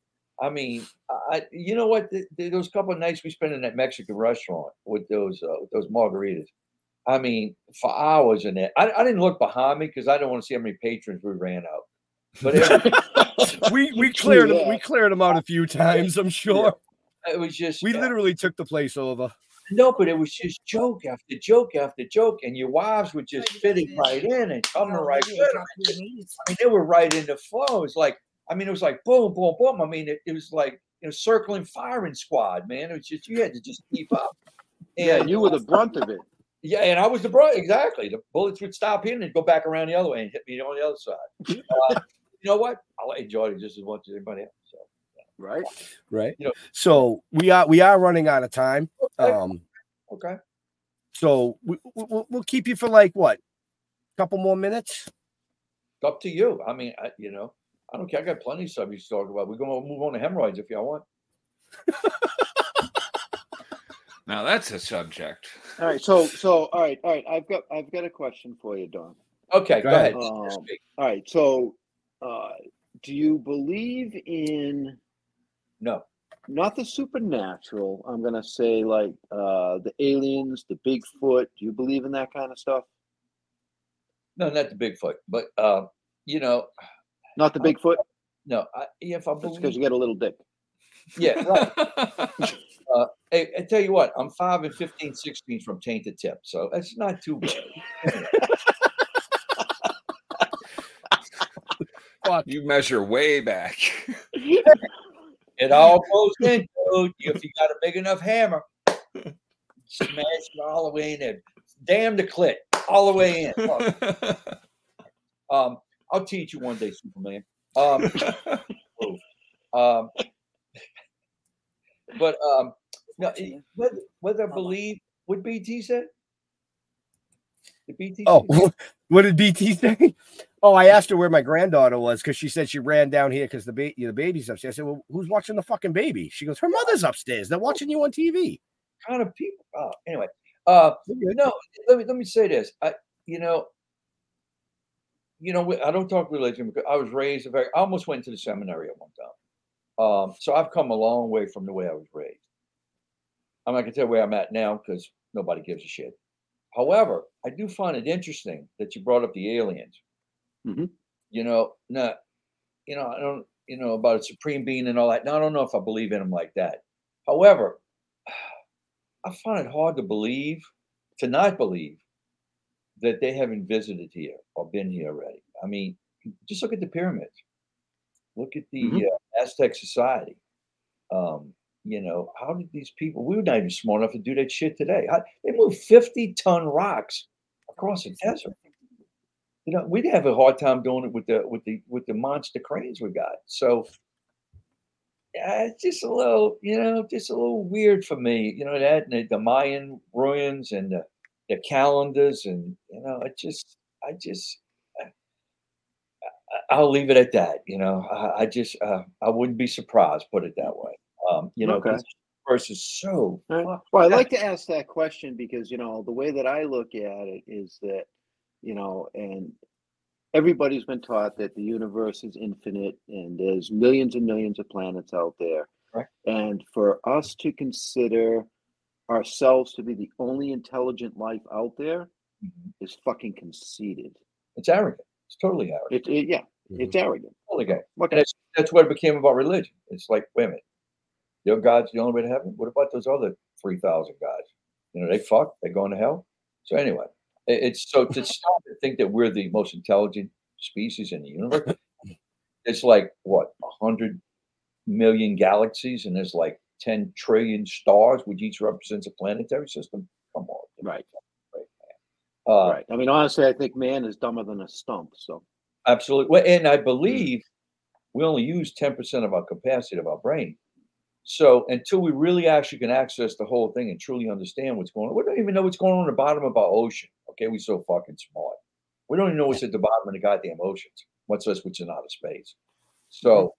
I mean, I, you know what? Th- th- those couple of nights we spent in that Mexican restaurant with those uh, with those margaritas. I mean, for hours in there. I, I didn't look behind me because I didn't want to see how many patrons we ran out. But every, we we cleared him, Yeah. we cleared him out a few times. I'm sure. it was just We uh, literally took the place over. no, but it was just joke after joke after joke, and your wives were just fitting right in and coming right with 'em. I mean, they were right in the flow. It was like, I mean, it was like boom, boom, boom. I mean, it, it was like you know, circling firing squad, man. It was just you had to just keep up. Yeah, you were the brunt of it. Yeah, and I was the brunt Exactly. The bullets would stop here and go back around the other way and hit me on the other side. Uh, you know what? I'll enjoy it just as much as anybody else. So, Right. Right. You know- So we are we are running out of time. Um. okay. So we, we- we'll we'll keep you for like what? a Couple more minutes. It's up to you. I mean, I, you know, I don't care. I got plenty of subjects to talk about. We're going to move on to hemorrhoids if y'all want. Now that's a subject. All right. So so all right, all right. I've got I've got a question for you, Don. Okay, Go go, ahead. ahead. Um, all right. So uh do you believe in No, not the supernatural? I'm gonna say like uh the aliens, the Bigfoot. Do you believe in that kind of stuff? no, not the Bigfoot, but uh, you know, Not the Bigfoot, no. I, if I that's because believe, you got a little dick. yeah, right. Uh, hey, I tell you what, I'm five and 15 16 from tainted tip, so that's not too bad. you measure way back. It all goes in, dude. If you got a big enough hammer, smash it all the way in there. Damn the clit, all the way in. Um, I'll teach you one day, Superman. Um, um, but um, no, whether, whether I believe what BT said. The BT. Oh, said? what did BT say? Oh, I asked her where my granddaughter was because she said she ran down here because the ba- the baby's upstairs. I said, "Well, who's watching the fucking baby?" She goes, "Her mother's upstairs. They're watching you on TV." kind of people. Oh, anyway, uh, no. Let me let me say this. I, you know, you know, I don't talk religion because I was raised a very. I almost went to the seminary at one time, um, so I've come a long way from the way I was raised. I'm not gonna tell you where I'm at now because nobody gives a shit. However, I do find it interesting that you brought up the aliens. Mhm. You know, now, you know, I don't, you know, about a supreme being and all that. Now, I don't know if I believe in them like that. However, I find it hard to believe, to not believe, that they haven't visited here or been here already. I mean, just look at the pyramids. Look at the Mhm. uh, Aztec society. Um, you know, how did these people? We were not even smart enough to do that shit today. How, they moved fifty-ton rocks across the desert. You know, we'd have a hard time doing it with the with the with the monster cranes we got. So yeah, it's just a little, you know, just a little weird for me. You know that and the, the Mayan ruins and the, the calendars and you know, it just, I just, I- I'll leave it at that. You know, I, I just, uh, I wouldn't be surprised. Put it that way. Um, you know, Okay. is so. Right. Well, I like to ask that question because you know the way that I look at it is that you know, and everybody's been taught that the universe is infinite and there's millions and millions of planets out there, Right. and for us to consider ourselves to be the only intelligent life out there Mhm. is fucking conceited. It's arrogant. It's totally arrogant. It, it yeah, it's arrogant. Totally gay. What And that's, that's what it became about religion. It's like, wait a minute, your God's the only way to heaven. What about those other three thousand gods? You know, they fuck, they going to hell. So anyway, it- it's so to stop and think that we're the most intelligent species in the universe. It's like what a hundred million galaxies, and there's like ten trillion stars, which each represents a planetary system. Come on, Right. Uh, right. I mean, honestly, I think man is dumber than a stump. So Absolutely. Well, and I believe we only use 10% of our capacity of our brain. So until we really actually can access the whole thing and truly understand what's going on, we don't even know what's going on at the bottom of our ocean. Okay, we're so fucking smart. We don't even know what's at the bottom of the goddamn oceans, much less what's in outer space. So,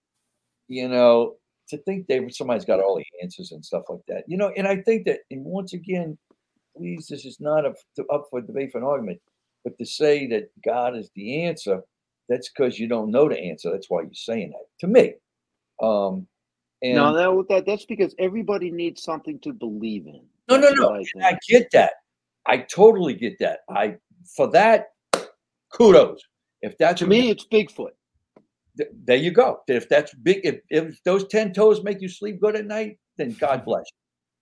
you know, to think that somebody's got all the answers and stuff like that, you know, and I think that, and once again, please, this is not up, to, up for debate for an argument, but to say that God is the answer, that's because you don't know the answer. That's why you're saying that to me. Um, and no, that, that that's because everybody needs something to believe in. no, no, That's no. what I I get that. I totally get that. I for that, kudos. If that's To me, it's Bigfoot. th- there you go. If that's big, if, if those ten toes make you sleep good at night, then God bless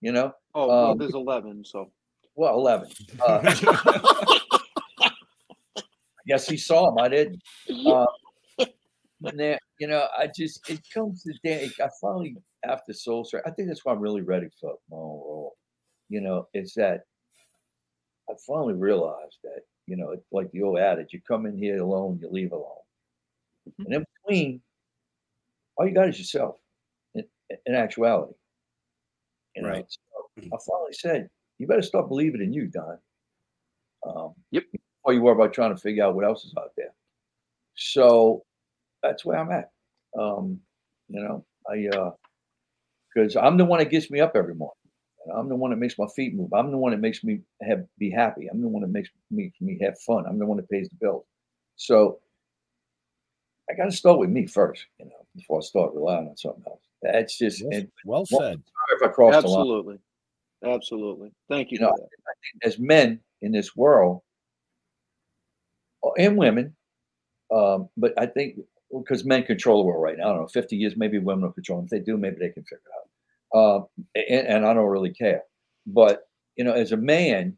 you. You know, Oh, well, Um, there's 11, so. well, eleven. Uh, I guess he saw him. I didn't. Uh, but now, you know, I just it comes to day. I finally after Soul Search, I think that's why I'm really ready for my own role. You know, it's that I finally realized that you know, it's like the old adage: you come in here alone, you leave alone. And in between, all you got is yourself. In, in actuality, you know. Right. So I finally said, "You better start believing in you, Don." Um, Yep. Before you worry about trying to figure out what else is out there. So that's where I'm at. Um, you know, I uh because I'm the one that gets me up every morning. And I'm the one that makes my feet move. I'm the one that makes me have be happy. I'm the one that makes me me have fun. I'm the one that pays the bills. So I got to start with me first, you know, before I start relying on something else. That's just Well, and well sorry said. if I cross the line. Absolutely. Absolutely. Thank you You know. I think as men in this world, uh, and women, um, but I think because men control the world right now. I don't know, 50 years, maybe women will control. them. If they do, maybe they can figure it out. Uh, and, and I don't really care. But, you know, as a man,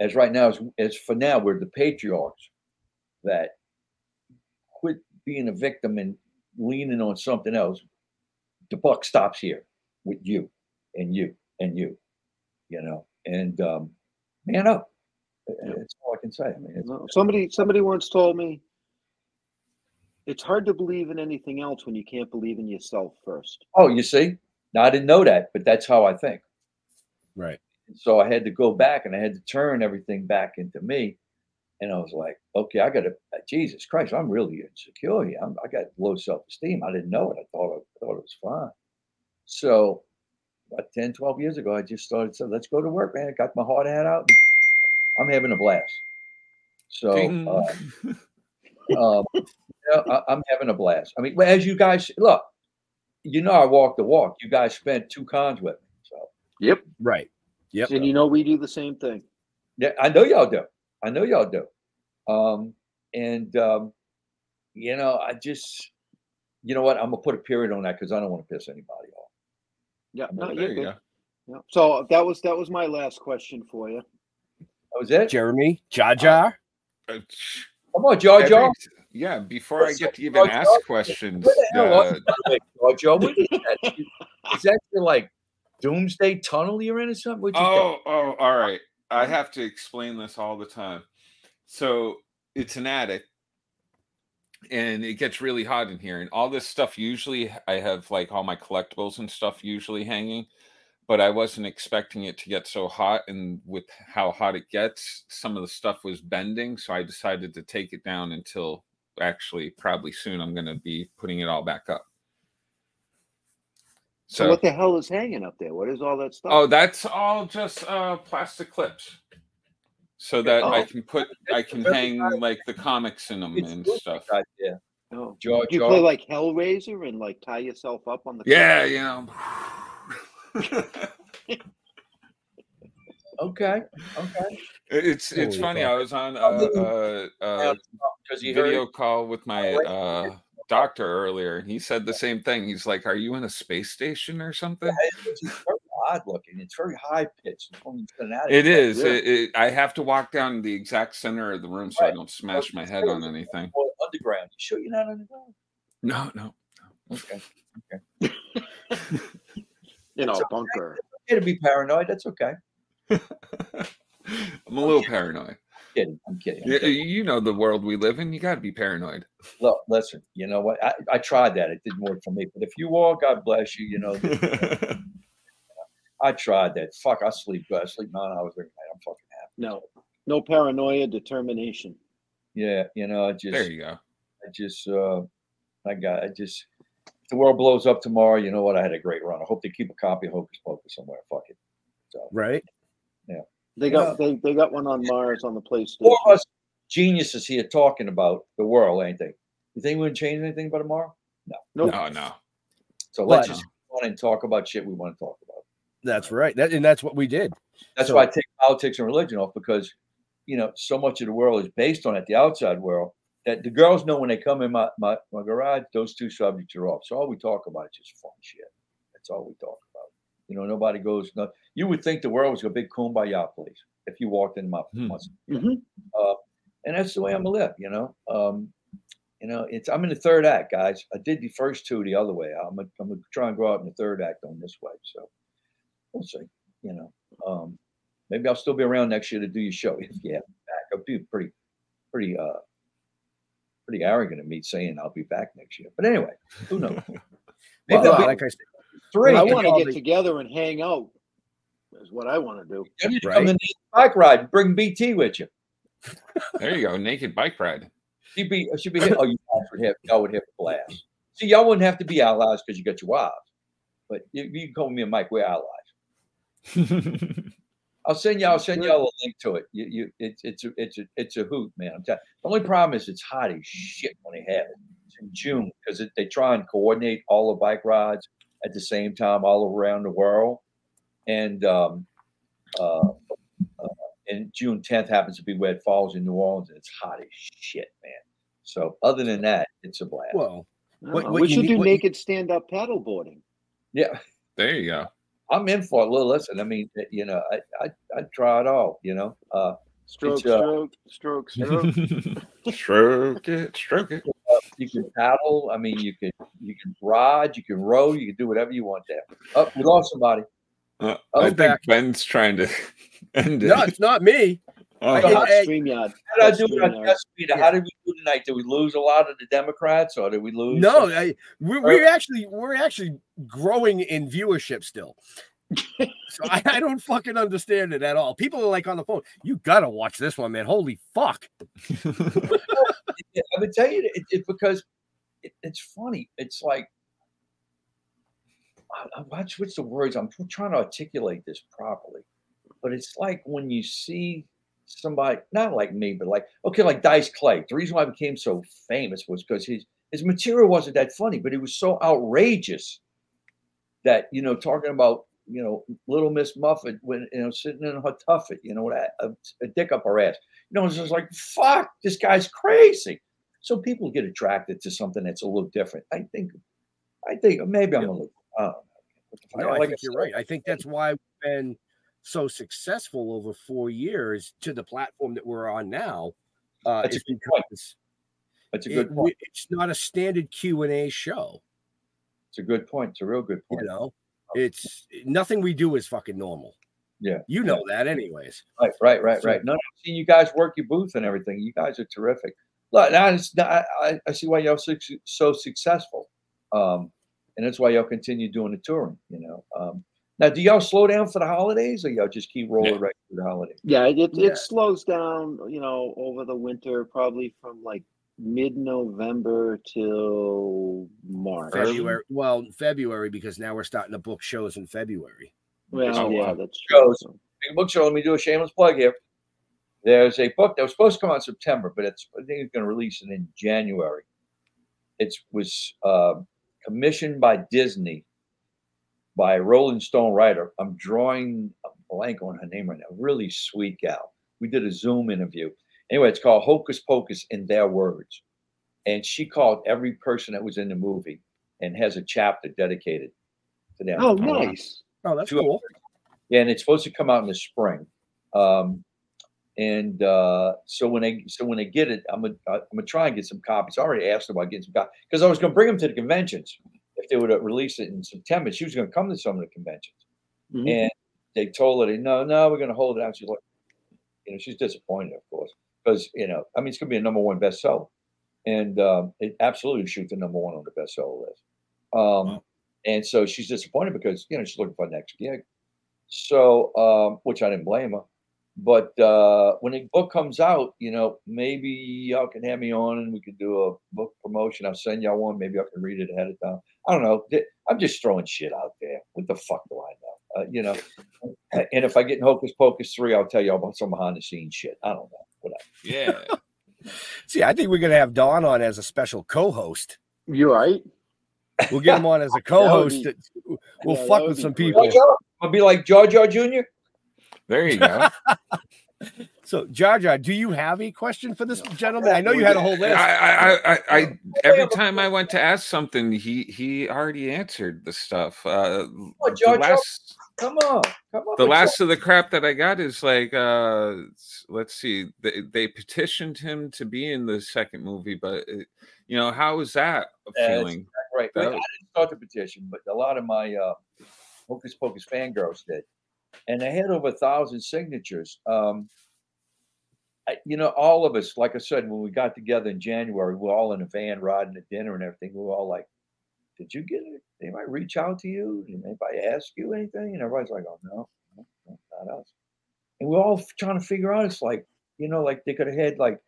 as right now, as, as for now, we're the patriarchs that quit being a victim and leaning on something else. The buck stops here with you and you and you, you know, and um, man up. That's all I can say. I mean, Somebody somebody once told me it's hard to believe in anything else when you can't believe in yourself first. oh, you see, now I didn't know that, but that's how I think. Right. And so I had to go back and I had to turn everything back into me. And I was like, okay, I got to, Jesus Christ, I'm really insecure here. I'm, I got low self esteem. I didn't know it. I thought, I thought it was fine. So about 10, 12 years ago, I just started saying, let's go to work, man. I got my hard hat out. I'm having a blast. So, uh, um, you know, I, I'm having a blast. I mean, as you guys look, you know, I walk the walk. You guys spent two cons with me. So, Yep. Right. Yep. And you know we do the same thing. Yeah, I know y'all do. I know y'all do. Um, and um, you know, I just, you know what? I'm gonna put a period on that because I don't want to piss anybody off. Yeah. No, there you're you good. go. Yeah. So that was that was my last question for you. That was it. Jeremy, Jar Jar. Uh, Come on, Jar Jar. every- yeah, before I get to even ask questions, Where the hell are uh, you, by the way, Jar Jar? What is that? Is that your like doomsday tunnel you're in or something? What'd you Oh, oh, all right. I have to explain this all the time. So it's an attic, and it gets really hot in here. And all this stuff usually I have like all my collectibles and stuff usually hanging, but I wasn't expecting it to get so hot. And with how hot it gets, some of the stuff was bending. So I decided to take it down until actually probably soon I'm going to be putting it all back up. So, what the hell is hanging up there? What is all that stuff? Oh, that's all just uh plastic clips. So that I Oh. can put I can hang like the comics in them It's and stuff. good idea. Oh. Jar Do you Jar. play like Hellraiser and like tie yourself up on the Yeah, you know. Okay. Okay. it's it's Holy funny. fuck. I was on a, a, a Because video heard call with my uh doctor earlier and he said the same thing. He's like, Are you in a space station or something? it's just very odd looking. It's very high pitched. It's almost an attic. It is. Yeah. It, it, I have to walk down the exact center of the room so I don't smash my head on anything. Underground. You sure you're not underground? No, no. Okay. Okay. You know okay. bunker. Okay to be paranoid. That's okay. I'm a little paranoid. kidding. I'm kidding. I'm You, kidding. you know the world we live in. You got to be paranoid. Look, listen. You know what? I, I tried that. It didn't work for me. But if you all, God bless you. You know, I tried that. Fuck, I sleep good. I sleep nine hours every night. I'm fucking happy. No. No paranoia, determination. Yeah, you know, I just, there you go. I just, uh, I got, I just. If the world blows up tomorrow, you know what? I had a great run. I hope they keep a copy of Hocus Pocus somewhere. Fuck it. So, Right. They got they, they got one on Mars on the PlayStation. four of us geniuses here talking about the world, ain't they? You think we would change anything by tomorrow? Nope. No, no. So let's But- just go on and talk about shit we want to talk about. That's right. That and that's what we did. That's So- why I take politics and religion off because, you know, so much of the world is based on it, the outside world. that the girls know when they come in my, my, my garage, those two subjects are off. So all we talk about is just fun shit. That's all we talk about. You know, nobody goes, no, you would think the world was a big kumbaya place if you walked in my, my Mhm. uh, and that's the way I'm gonna live, you know. Um, you know, it's I'm in the third act, guys. I did the first two the other way. I'm gonna, I'm gonna try and go out in the third act on this way. So we'll see. You know, um, maybe I'll still be around next year to do your show if you have me back. I'll be pretty, pretty, uh, pretty arrogant of me saying I'll be back next year. But anyway, who knows? Maybe Well, be like I said, three. I want to get the- together and hang out. Is what I want to do. you need to right? come in the bike ride. Bring BT with you. There you go. Naked bike ride. She'd be, she'd be. Oh, you guys would have, y'all would have a blast. See, y'all wouldn't have to be allies because you got your wives. But you, you can call me and Mike. We're allies. I'll send y'all. I'll send y'all a link to it. You, you, it's it's a it's a it's a hoot, man. I'm telling. The only problem is it's hot as shit when they have it. It's in June because they try and coordinate all the bike rides at the same time all around the world, and um, uh, uh, and June 10th happens to be where it falls in New Orleans, and it's hot as shit, man. So other than that, it's a blast. well, What- what we should need- do what you- naked stand up paddle boarding. yeah. There you go. I'm in for it. Well, listen, I mean, you know, I I I try it all. You know, uh, Stroke, It's, uh, stroke, stroke, stroke. stroke it, stroke it. You can paddle. I mean, you can you can ride, you can row, you can do whatever you want there. Oh, we lost somebody. Uh, Oh, I think back. Ben's trying to end it. no, it's not me. Oh, I- Hot I- How did I do it on StreamYard. Test Speed? How did we do tonight? Did we lose a lot of the Democrats, or did we lose? No, I, we're, we're actually we're actually growing in viewership still. so I, I don't fucking understand it at all. People are like on the phone. You gotta watch this one, man. Holy fuck! I would tell you it, it's because it, it's funny. It's like I, I watch what's the words I'm trying to articulate this properly, but it's like when you see somebody not like me, but like okay, like Dice Clay. The reason why I became so famous was because his his material wasn't that funny, but it was so outrageous that you know talking about you know Little Miss Muffet when you know sitting in her tuffet, you know, with a, a, dick up her ass. You know, it's just like fuck, this guy's crazy. So people get attracted to something that's a little different. I think, I think maybe I'm a little. I don't know. What the fuck, No, I like think you're right. I think that's why we've been so successful over four years to the platform that we're on now. Uh, That's a good point. because That's a it- good point. it's not a standard Q and A show. It's a good point. It's a real good point. You know, it's nothing we do is fucking normal. Yeah. You know that, anyways. Right, right, right, So- right. No, I've seen you guys work your booth and everything. You guys are terrific. Look, now I, I- I see why y'all so, so successful, um, and that's why y'all continue doing the touring. You know, um, now do y'all slow down for the holidays, or y'all just keep rolling Yeah. right through the holidays? Yeah, it, it, Yeah. it slows down, you know, over the winter, probably from like mid November till March. February. Well, February because now we're starting to book shows in February. Well, Oh, yeah, wow. that's true. Shows. Big book show. Let me do a shameless plug here. There's a book that was supposed to come out in September, but it's I think it's going to release it in January. It was uh, commissioned by Disney by a Rolling Stone writer. I'm drawing a blank on her name right now. Really sweet gal. We did a Zoom interview. Anyway, it's called Hocus Pocus in Their Words. And she called every person that was in the movie and has a chapter dedicated to them. Oh, nice. Oh, that's Two cool. Yeah, and it's supposed to come out in the spring. Um, and uh, so when they so when they get it, I'm gonna I'm gonna try and get some copies. I already asked her about getting some copies because I was gonna bring them to the conventions if they would have released it in September. She was gonna come to some of the conventions, Mhm. and they told her, no, no, we're gonna hold it out. She's like, you know, she's disappointed, of course, because you know, I mean, it's gonna be a number one bestseller, and um, it absolutely shoot the number one on the bestseller list. Um, and so she's disappointed because you know she's looking for the next gig. So, um, which I didn't blame her. But uh, when the book comes out, you know, maybe y'all can have me on and we could do a book promotion. I'll send y'all one. Maybe I can read it ahead of time. I don't know. I'm just throwing shit out there. What the fuck do I know? Uh, you know, and if I get in Hocus Pocus 3, I'll tell you about some behind the scenes shit. I don't know. Whatever. Yeah. See, I think we're gonna have Don on as a special co-host. You right? We'll get him on as a co-host. be- we'll yeah, fuck would with be some great. people. I'll be like Jar Jar Jr. There you go. So, Jar Jar, do you have a question for this gentleman? I know you had a whole list. I, I, I, I, every time I went to ask something, he he already answered the stuff. Uh, Oh, the Jar Jar, last, come on, come on. the with last of the crap that I got is like, uh, let's see, they, they petitioned him to be in the second movie, but uh, you know, how is that That's feeling? Right. Well, I didn't start the petition, but a lot of my uh, Hocus Pocus fangirls did. And they had over a thousand signatures. Um, I, you know, all of us, like I said, when we got together in January, we are all in a van riding to dinner and everything. We were all like, Did you get it? They might reach out to you. Did anybody ask you anything? And everybody's like, Oh, no, no, no, not us. And we're all trying to figure out, it's like, you know, like they could have had like,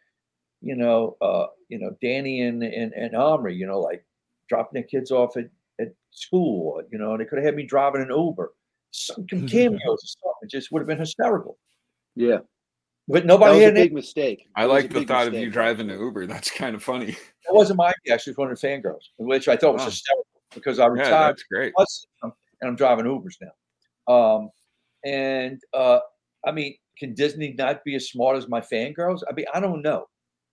you know, uh, you know, Danny and, and, and Omri, you know, like dropping their kids off at, at school, you know, they could have had me driving an Uber, some cameos or something. It just would have been hysterical. Yeah. But That nobody was a had any, mistake. I That was like the big thought of you driving the Uber. That's kind of funny. that wasn't my idea. Actually, it was one of the fangirls, which I thought was Wow. hysterical because I Yeah, retired that's great. and I'm, driving Ubers now. Um, and uh, I mean, can Disney not be as smart as my fangirls? I mean, I don't know,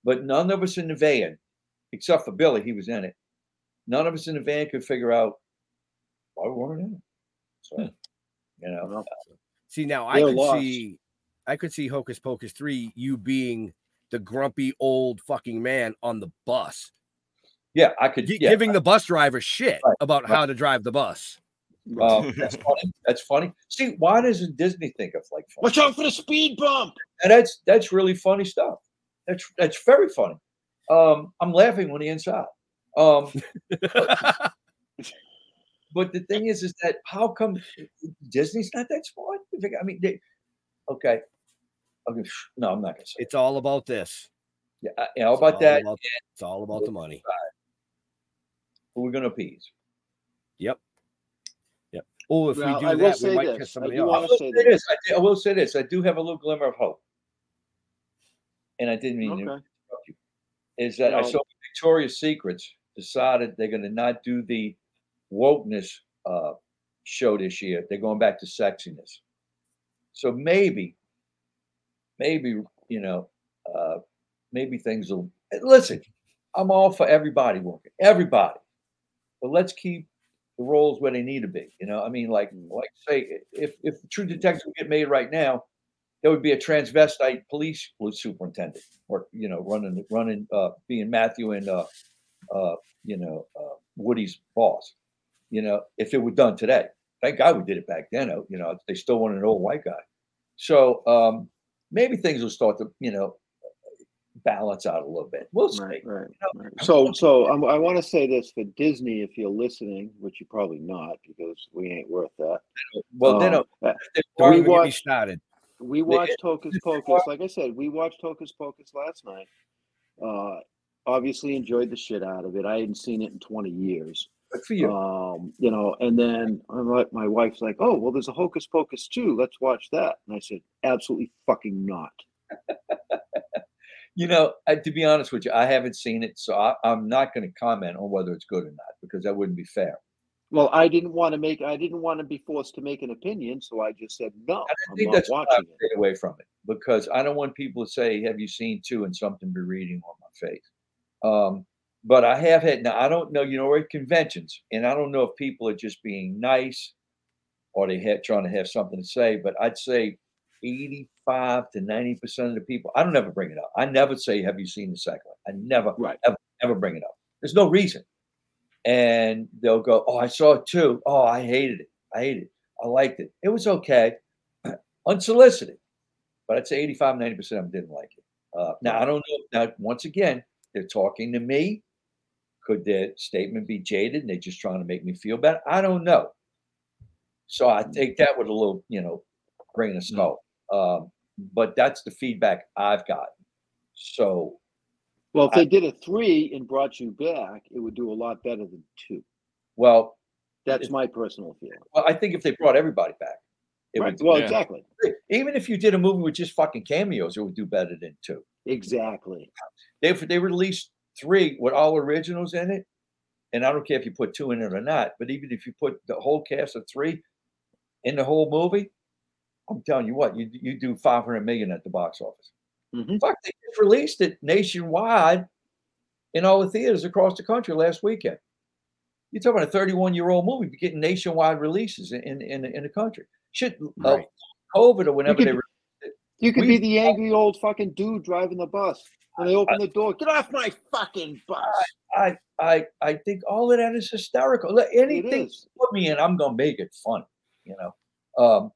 but none of us in the van, except for Billy, he was in it. None of us in the van could figure out why we weren't in it. So, you know, See, now I They're lost. see, I could see Hocus Pocus three, you being the grumpy old fucking man on the bus, yeah, I could. gi- Yeah, giving the bus driver shit Right, about right. how to drive the bus. um, that's funny. That's funny. See, why doesn't Disney think of like funny? Watch out for the speed bump. And that's that's really funny stuff. That's that's very funny. Um, I'm laughing on the inside. Um, but the thing is, is that how come Disney's not that smart? I mean, they, okay, okay, no, I'm not gonna say. It's all about this. Yeah, uh, you know about all that. about- it's all about the money. Who we're gonna appease? Yep. Yep. Oh, if Well, we do I that, we might this. piss I somebody do off. I will say say this. this. I, do- I will say this. I do have a little glimmer of hope, and I didn't mean to Okay. interrupt you. Is that I saw Victoria's Secrets decided they're going to not do the wokeness uh, show this year. They're going back to sexiness. So maybe, maybe you know, uh, maybe things will. Listen, I'm all for everybody working, everybody, but let's keep the roles where they need to be. You know, I mean, like, like say, if if True Detective would get made right now, there would be a transvestite police superintendent, or you know, running running, uh, being Matthew and uh, uh, you know, uh, Woody's boss. You know, if it were done today, thank God we did it back then. You know, they still wanted an old white guy. So um, maybe things will start to, you know, balance out a little bit. We'll see. Right, right, You know, right. So, so um, I want to say this for Disney, if you're listening, which you're probably not, because we ain't worth that. Well, they Um, uh, they Don't we even get me watched- started. We watched Hocus Pocus. Like I said, we watched Hocus Pocus last night. Uh, obviously enjoyed the shit out of it. I hadn't seen it in 20 years. Good for you. Um, you know, and then I'm like, my wife's like, "Oh, well, there's a Hocus Pocus too. Let's watch that." And I said, "Absolutely fucking not." You know, uh, to be honest with you, I haven't seen it, so I, I'm not going to comment on whether it's good or not because that wouldn't be fair. Well, I didn't want to make. I didn't want to be forced to make an opinion, so I just said no. I I'm think not that's why I watching it. away from it because I don't want people to say, "Have you seen two and something be reading on my face?" Um, but I have had. Now I don't know. You know, we're at conventions, and I don't know if people are just being nice or they had trying to have something to say. But I'd say eighty-five to ninety percent of the people. I don't ever bring it up. I never say, "Have you seen the second one?" I never, Right. ever, ever bring it up. There's no reason. And they'll go, "Oh, I saw it too. Oh, I hated it. I hated it. I liked it. It was okay." unsolicited. But I'd say 85, 90% of them didn't like it. Uh, now, I don't know. Now, once again, they're talking to me. Could their statement be jaded and they're just trying to make me feel bad? I don't know. So I take that with a little, you know, grain of salt. Um, but that's the feedback I've gotten. So, Well, if I- they did a three and brought you back, it would do a lot better than two. well, That's It- my personal feeling. well I think if they brought everybody back, it Right. would Well, yeah. exactly, even if you did a movie with just fucking cameos, it would do better than two. exactly. they they released three with all originals in it, and I don't care if you put two in it or not, but even if you put the whole cast of three in the whole movie, I'm telling you what, you you do 500 million at the box office. Mhm. Fuck, they just released it nationwide in all the theaters across the country last weekend. You're talking about a 31 year old movie getting nationwide releases in in, in, in the country. Shit, uh, COVID or whenever could they re- You could We- be the angry old fucking dude driving the bus. When they open the door, get off my fucking bus. I I I think all of that is hysterical. Look, Anything is. put me in, I'm gonna make it fun. You know, um,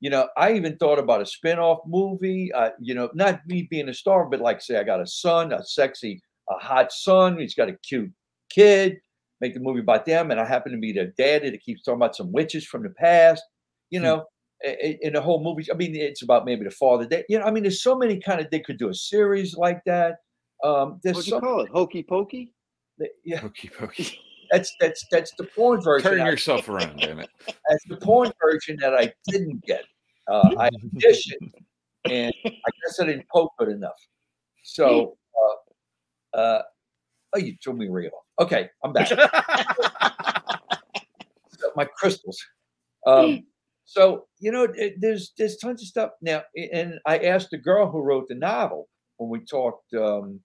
you know. I even thought about a spin-off movie. Uh, you know, not me being a star, but like say, I got a son, a sexy, a hot son. He's got a cute kid. Make the movie about them, and I happen to be the daddy that keeps talking about some witches from the past. You Hmm. know, i- i- in the whole movie. I mean, it's about maybe the father. That you know, I mean, there's so many kind of. They could do a series like that. Um, there's What'd you some. call it? Hokey pokey? Yeah, Hokey pokey. that's that's that's the porn version. Turn I- yourself around, damn it. That's the porn version that I didn't get. Uh, I auditioned, and I guess I didn't poke good enough. So, uh, uh, oh, you threw me real. Okay, I'm back. My crystals. Um, so you know, it, there's there's tons of stuff now, and I asked the girl who wrote the novel when we talked um,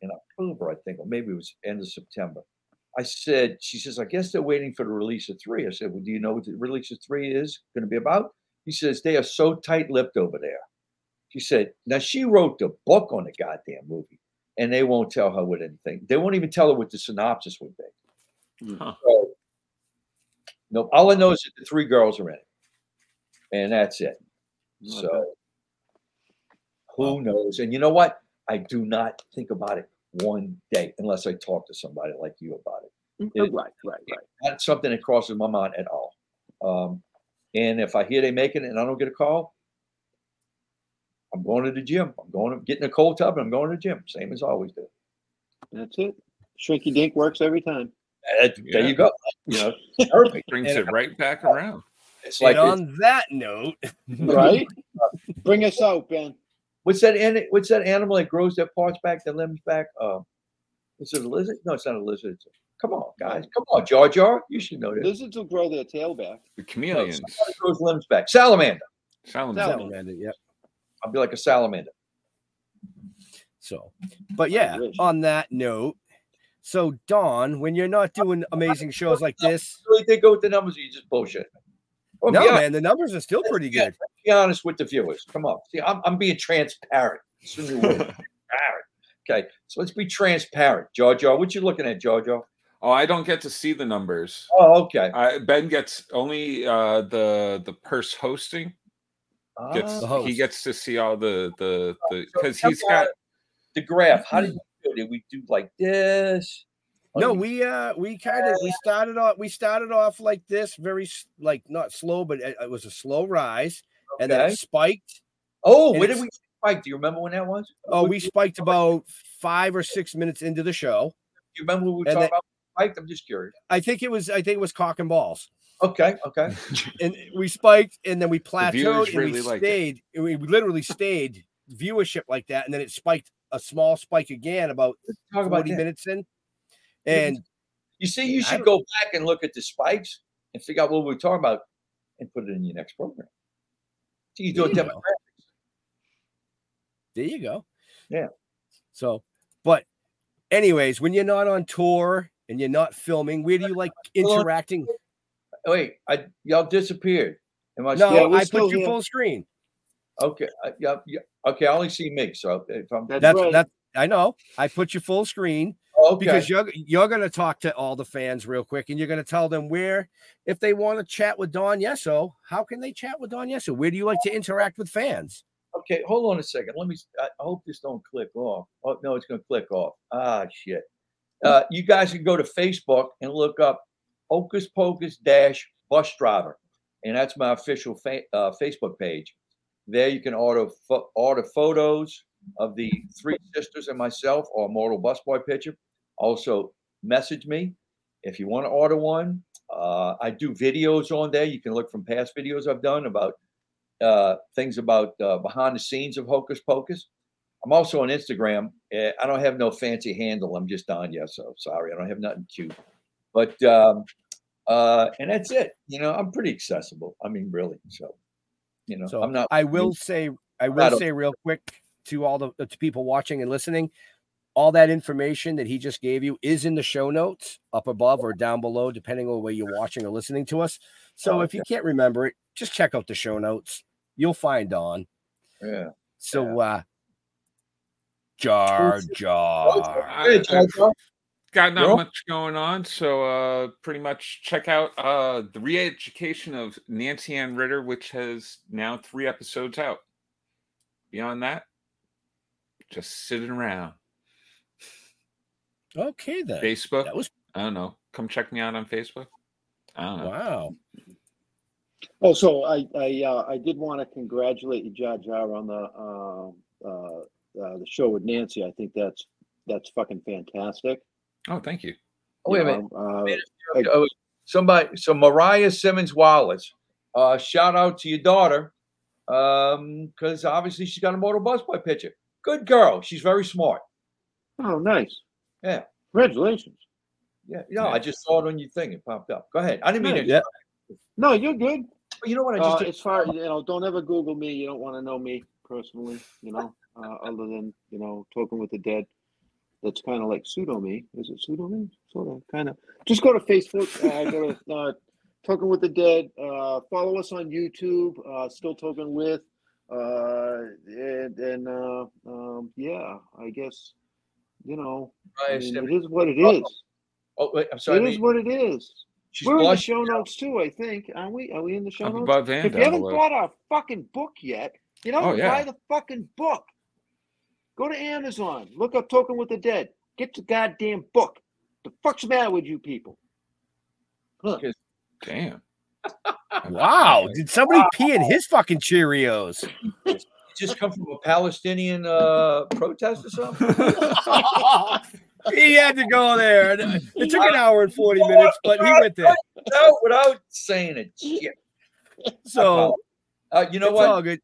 in October, I think, or maybe it was end of September. I said, she says, I guess they're waiting for the release of three. I said, Well, do you know what the release of three is going to be about? He says, They are so tight lipped over there. She said, Now she wrote the book on the goddamn movie, and they won't tell her what anything. They won't even tell her what the synopsis would be. Huh. So, no, all I know is that the three girls are in it, and that's it. Okay. So, who knows? And you know what? I do not think about it one day unless I talk to somebody like you about it. Mm, It- right, right, right. Not something that crosses my mind at all. Um, and if I hear they making it and I don't get a call, I'm going to the gym. I'm going to getting a cold tub and I'm going to the gym, same as I always do. That's it. Shrinky dink works every time. Uh, There you go. You know, perfect. Brings it right back around. It's And like it's- on that note, Right? Bring us out, Ben. what's that? An, what's that animal that grows their parts back, their limbs back? Uh, is it a lizard? No, it's not a lizard. It's a, come on, guys. Come on, Jar Jar. You should know this. Lizards will grow their tail back. The No, chameleons. somebody grows limbs back. Salamander. Salamander. Salamander. Salamander, yep. I'll be like a salamander. So, but yeah, on that note, so Don, when you're not doing amazing shows like this, Really think go with the numbers or you just bullshit? Well, no man, the numbers are still pretty good. be honest with the viewers. Come on. See, I'm, I'm being transparent. It's a new word. transparent. Okay. So let's be transparent. Jar Jar, what you looking at, Jar Jar? Oh, I don't get to see the numbers. Oh, okay. I, ben gets only uh, the the purse hosting. Gets Ah, The host. he gets to see all the the the So because tell he's me got the graph. How did you do? Did we do like this? Or No, we uh we kind of we started off we started off like this, very like not slow, but it, it was a slow rise, and then it spiked. Oh, and where did we spike? Do you remember when that was? Oh, What- we spiked about five or six minutes into the show. Do you remember what we were talking then- about? Spiked? I'm just curious. I think it was I think it was cock and balls. Okay, okay. and we spiked and then we plateaued viewers and we really it. stayed and we literally stayed viewership like that and then it spiked a small spike again about Talk about 40 that. minutes in and You see, you should go back and look at the spikes and figure out what we're talking about and put it in your next program. So you do a There you demographic. go. there you go Yeah. so but anyways when you're not on tour and you're not filming where do you like interacting Wait, I y'all disappeared. Am I no still i put you here. full screen okay? I, yeah, yeah, okay, I only see me. So if I'm That's, that's right. that i know i put you full screen okay, because you're you're going to talk to all the fans real quick and you're going to tell them where if they want to chat with Don Yesso, how can they chat with Don Yesso? Where do you like to interact with fans? okay, hold on a second. Let me. I hope this don't click off. Oh no, it's going to click off. Ah shit. Uh, you guys can go to Facebook and look up Hocus Pocus dash bus driver, and that's my official fa- uh, Facebook page. There you can order pho- order photos of the three sisters and myself or mortal busboy picture. Also, message me if you want to order one. Uh, I do videos on there. You can look from past videos I've done about uh, things about uh, behind the scenes of Hocus Pocus. I'm also on Instagram. Uh, I don't have no fancy handle. I'm just on yeah. So sorry, I don't have nothing cute. But um, uh, and that's it. You know, I'm pretty accessible. I mean, really. So You know, So I'm not. I will say, I will say real quick to all the to people watching and listening, all that information that he just gave you is in the show notes up above or down below, depending on where you're watching or listening to us. So Oh, if you can't remember it, just check out the show notes. You'll find on. Yeah. So uh Jar Jar. Hey, Jar Jar. Got not Well- much going on, so uh pretty much check out uh the re-education of Nancy Ann Ritter, which has now three episodes out. Beyond that, just sitting around. Okay then. Facebook. That was I don't know. Come check me out on Facebook. I don't know. wow. Oh, so I I uh, I did want to congratulate you, Jar Jar, on the um uh, uh, the show with Nancy. I think that's that's fucking fantastic. Oh, thank you. Oh, wait a minute. know, Wait uh, a Oh, somebody, so Mariah Simmons Wallace. Uh, shout out to your daughter, um, because obviously she's got a motor bus boy picture. Good girl. She's very smart. oh, nice. Yeah. Congratulations. Yeah, no, I just saw it on your thing. It popped up. Go ahead. I didn't mean Yeah, to. yeah. No, you're good. You know what? I Uh, just as far you know, don't ever Google me. You don't want to know me personally. You know, uh, other than you know, Toking with the Dead. That's kind of like pseudo me. Is it pseudo me? Sort of, kind of. Just go to Facebook. Uh, go to uh, talking with the dead. Uh, follow us on YouTube. Uh, Still Toking with. Uh, and and uh, um, yeah, I guess you know, I mean, it is what it oh, is. Oh, wait, I'm sorry. It I is what it is. she's We're in the show notes too, I think. Aren't we? Are we in the show notes? above and if you haven't bought our fucking book yet, you know, Oh, yeah. buy the fucking book. Go to Amazon. Look up Toking with the Dead. Get the goddamn book. The fuck's the matter with you people? Look. Damn. Wow. Did somebody pee in his fucking Cheerios? Just come from a Palestinian uh, protest or something? he had to go there. It took an hour and 40 minutes, but he went there. No, without saying it. Shit. So Uh, you know what?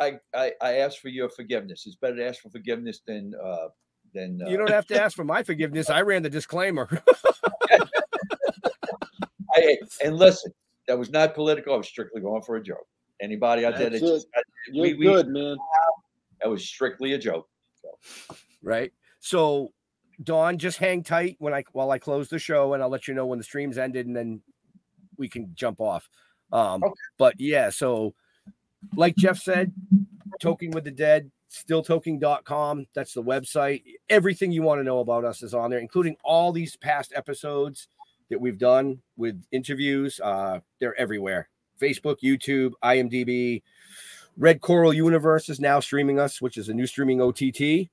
I, I I ask for your forgiveness. It's better to ask for forgiveness than uh than uh, You don't have to ask for my forgiveness. I ran the disclaimer. I, and listen, that was not political. I was strictly going for a joke. Anybody out there that That's just, You're we- we- good, man. that was strictly a joke. right? So, Don, just hang tight when I while I close the show, and I'll let you know when the stream's ended, and then we can jump off. Um, Okay. but yeah, so like Jeff said, Toking with the Dead, stilltoking.com. That's the website. Everything you want to know about us is on there, including all these past episodes that we've done with interviews. Uh, they're everywhere. Facebook, YouTube, IMDb, Red Coral Universe is now streaming us, which is a new streaming OTT.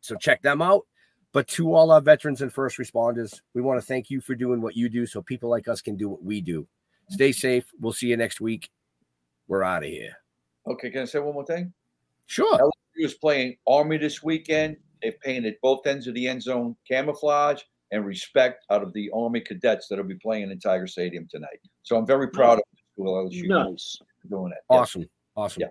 So check them out. But to all our veterans and first responders, we want to thank you for doing what you do so people like us can do what we do. Stay safe. We'll see you next week. We're out of here. Okay, can I say one more thing? Sure. LSU is playing Army this weekend. They painted both ends of the end zone camouflage and respect out of the Army cadets that'll be playing in Tiger Stadium tonight. So I'm very proud of school LSU Nice. for doing that. Yes. Awesome. Awesome. Yeah.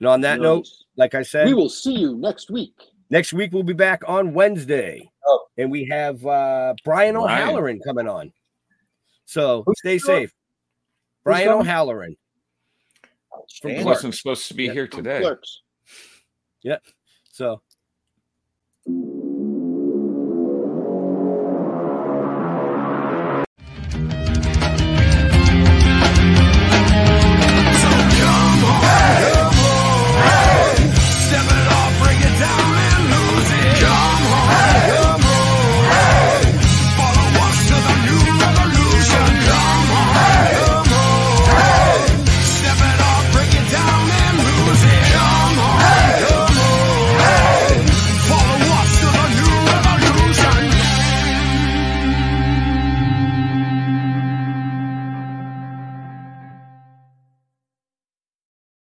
And on that note, like I said, we will see you next week. next week we'll be back on Wednesday. Oh. And we have uh, Brian Brian. O'Halloran coming on. So Who's stay coming? safe. Brian coming? O'Halloran. He Outstanding. wasn't supposed to be Yeah. here today. Clerks. So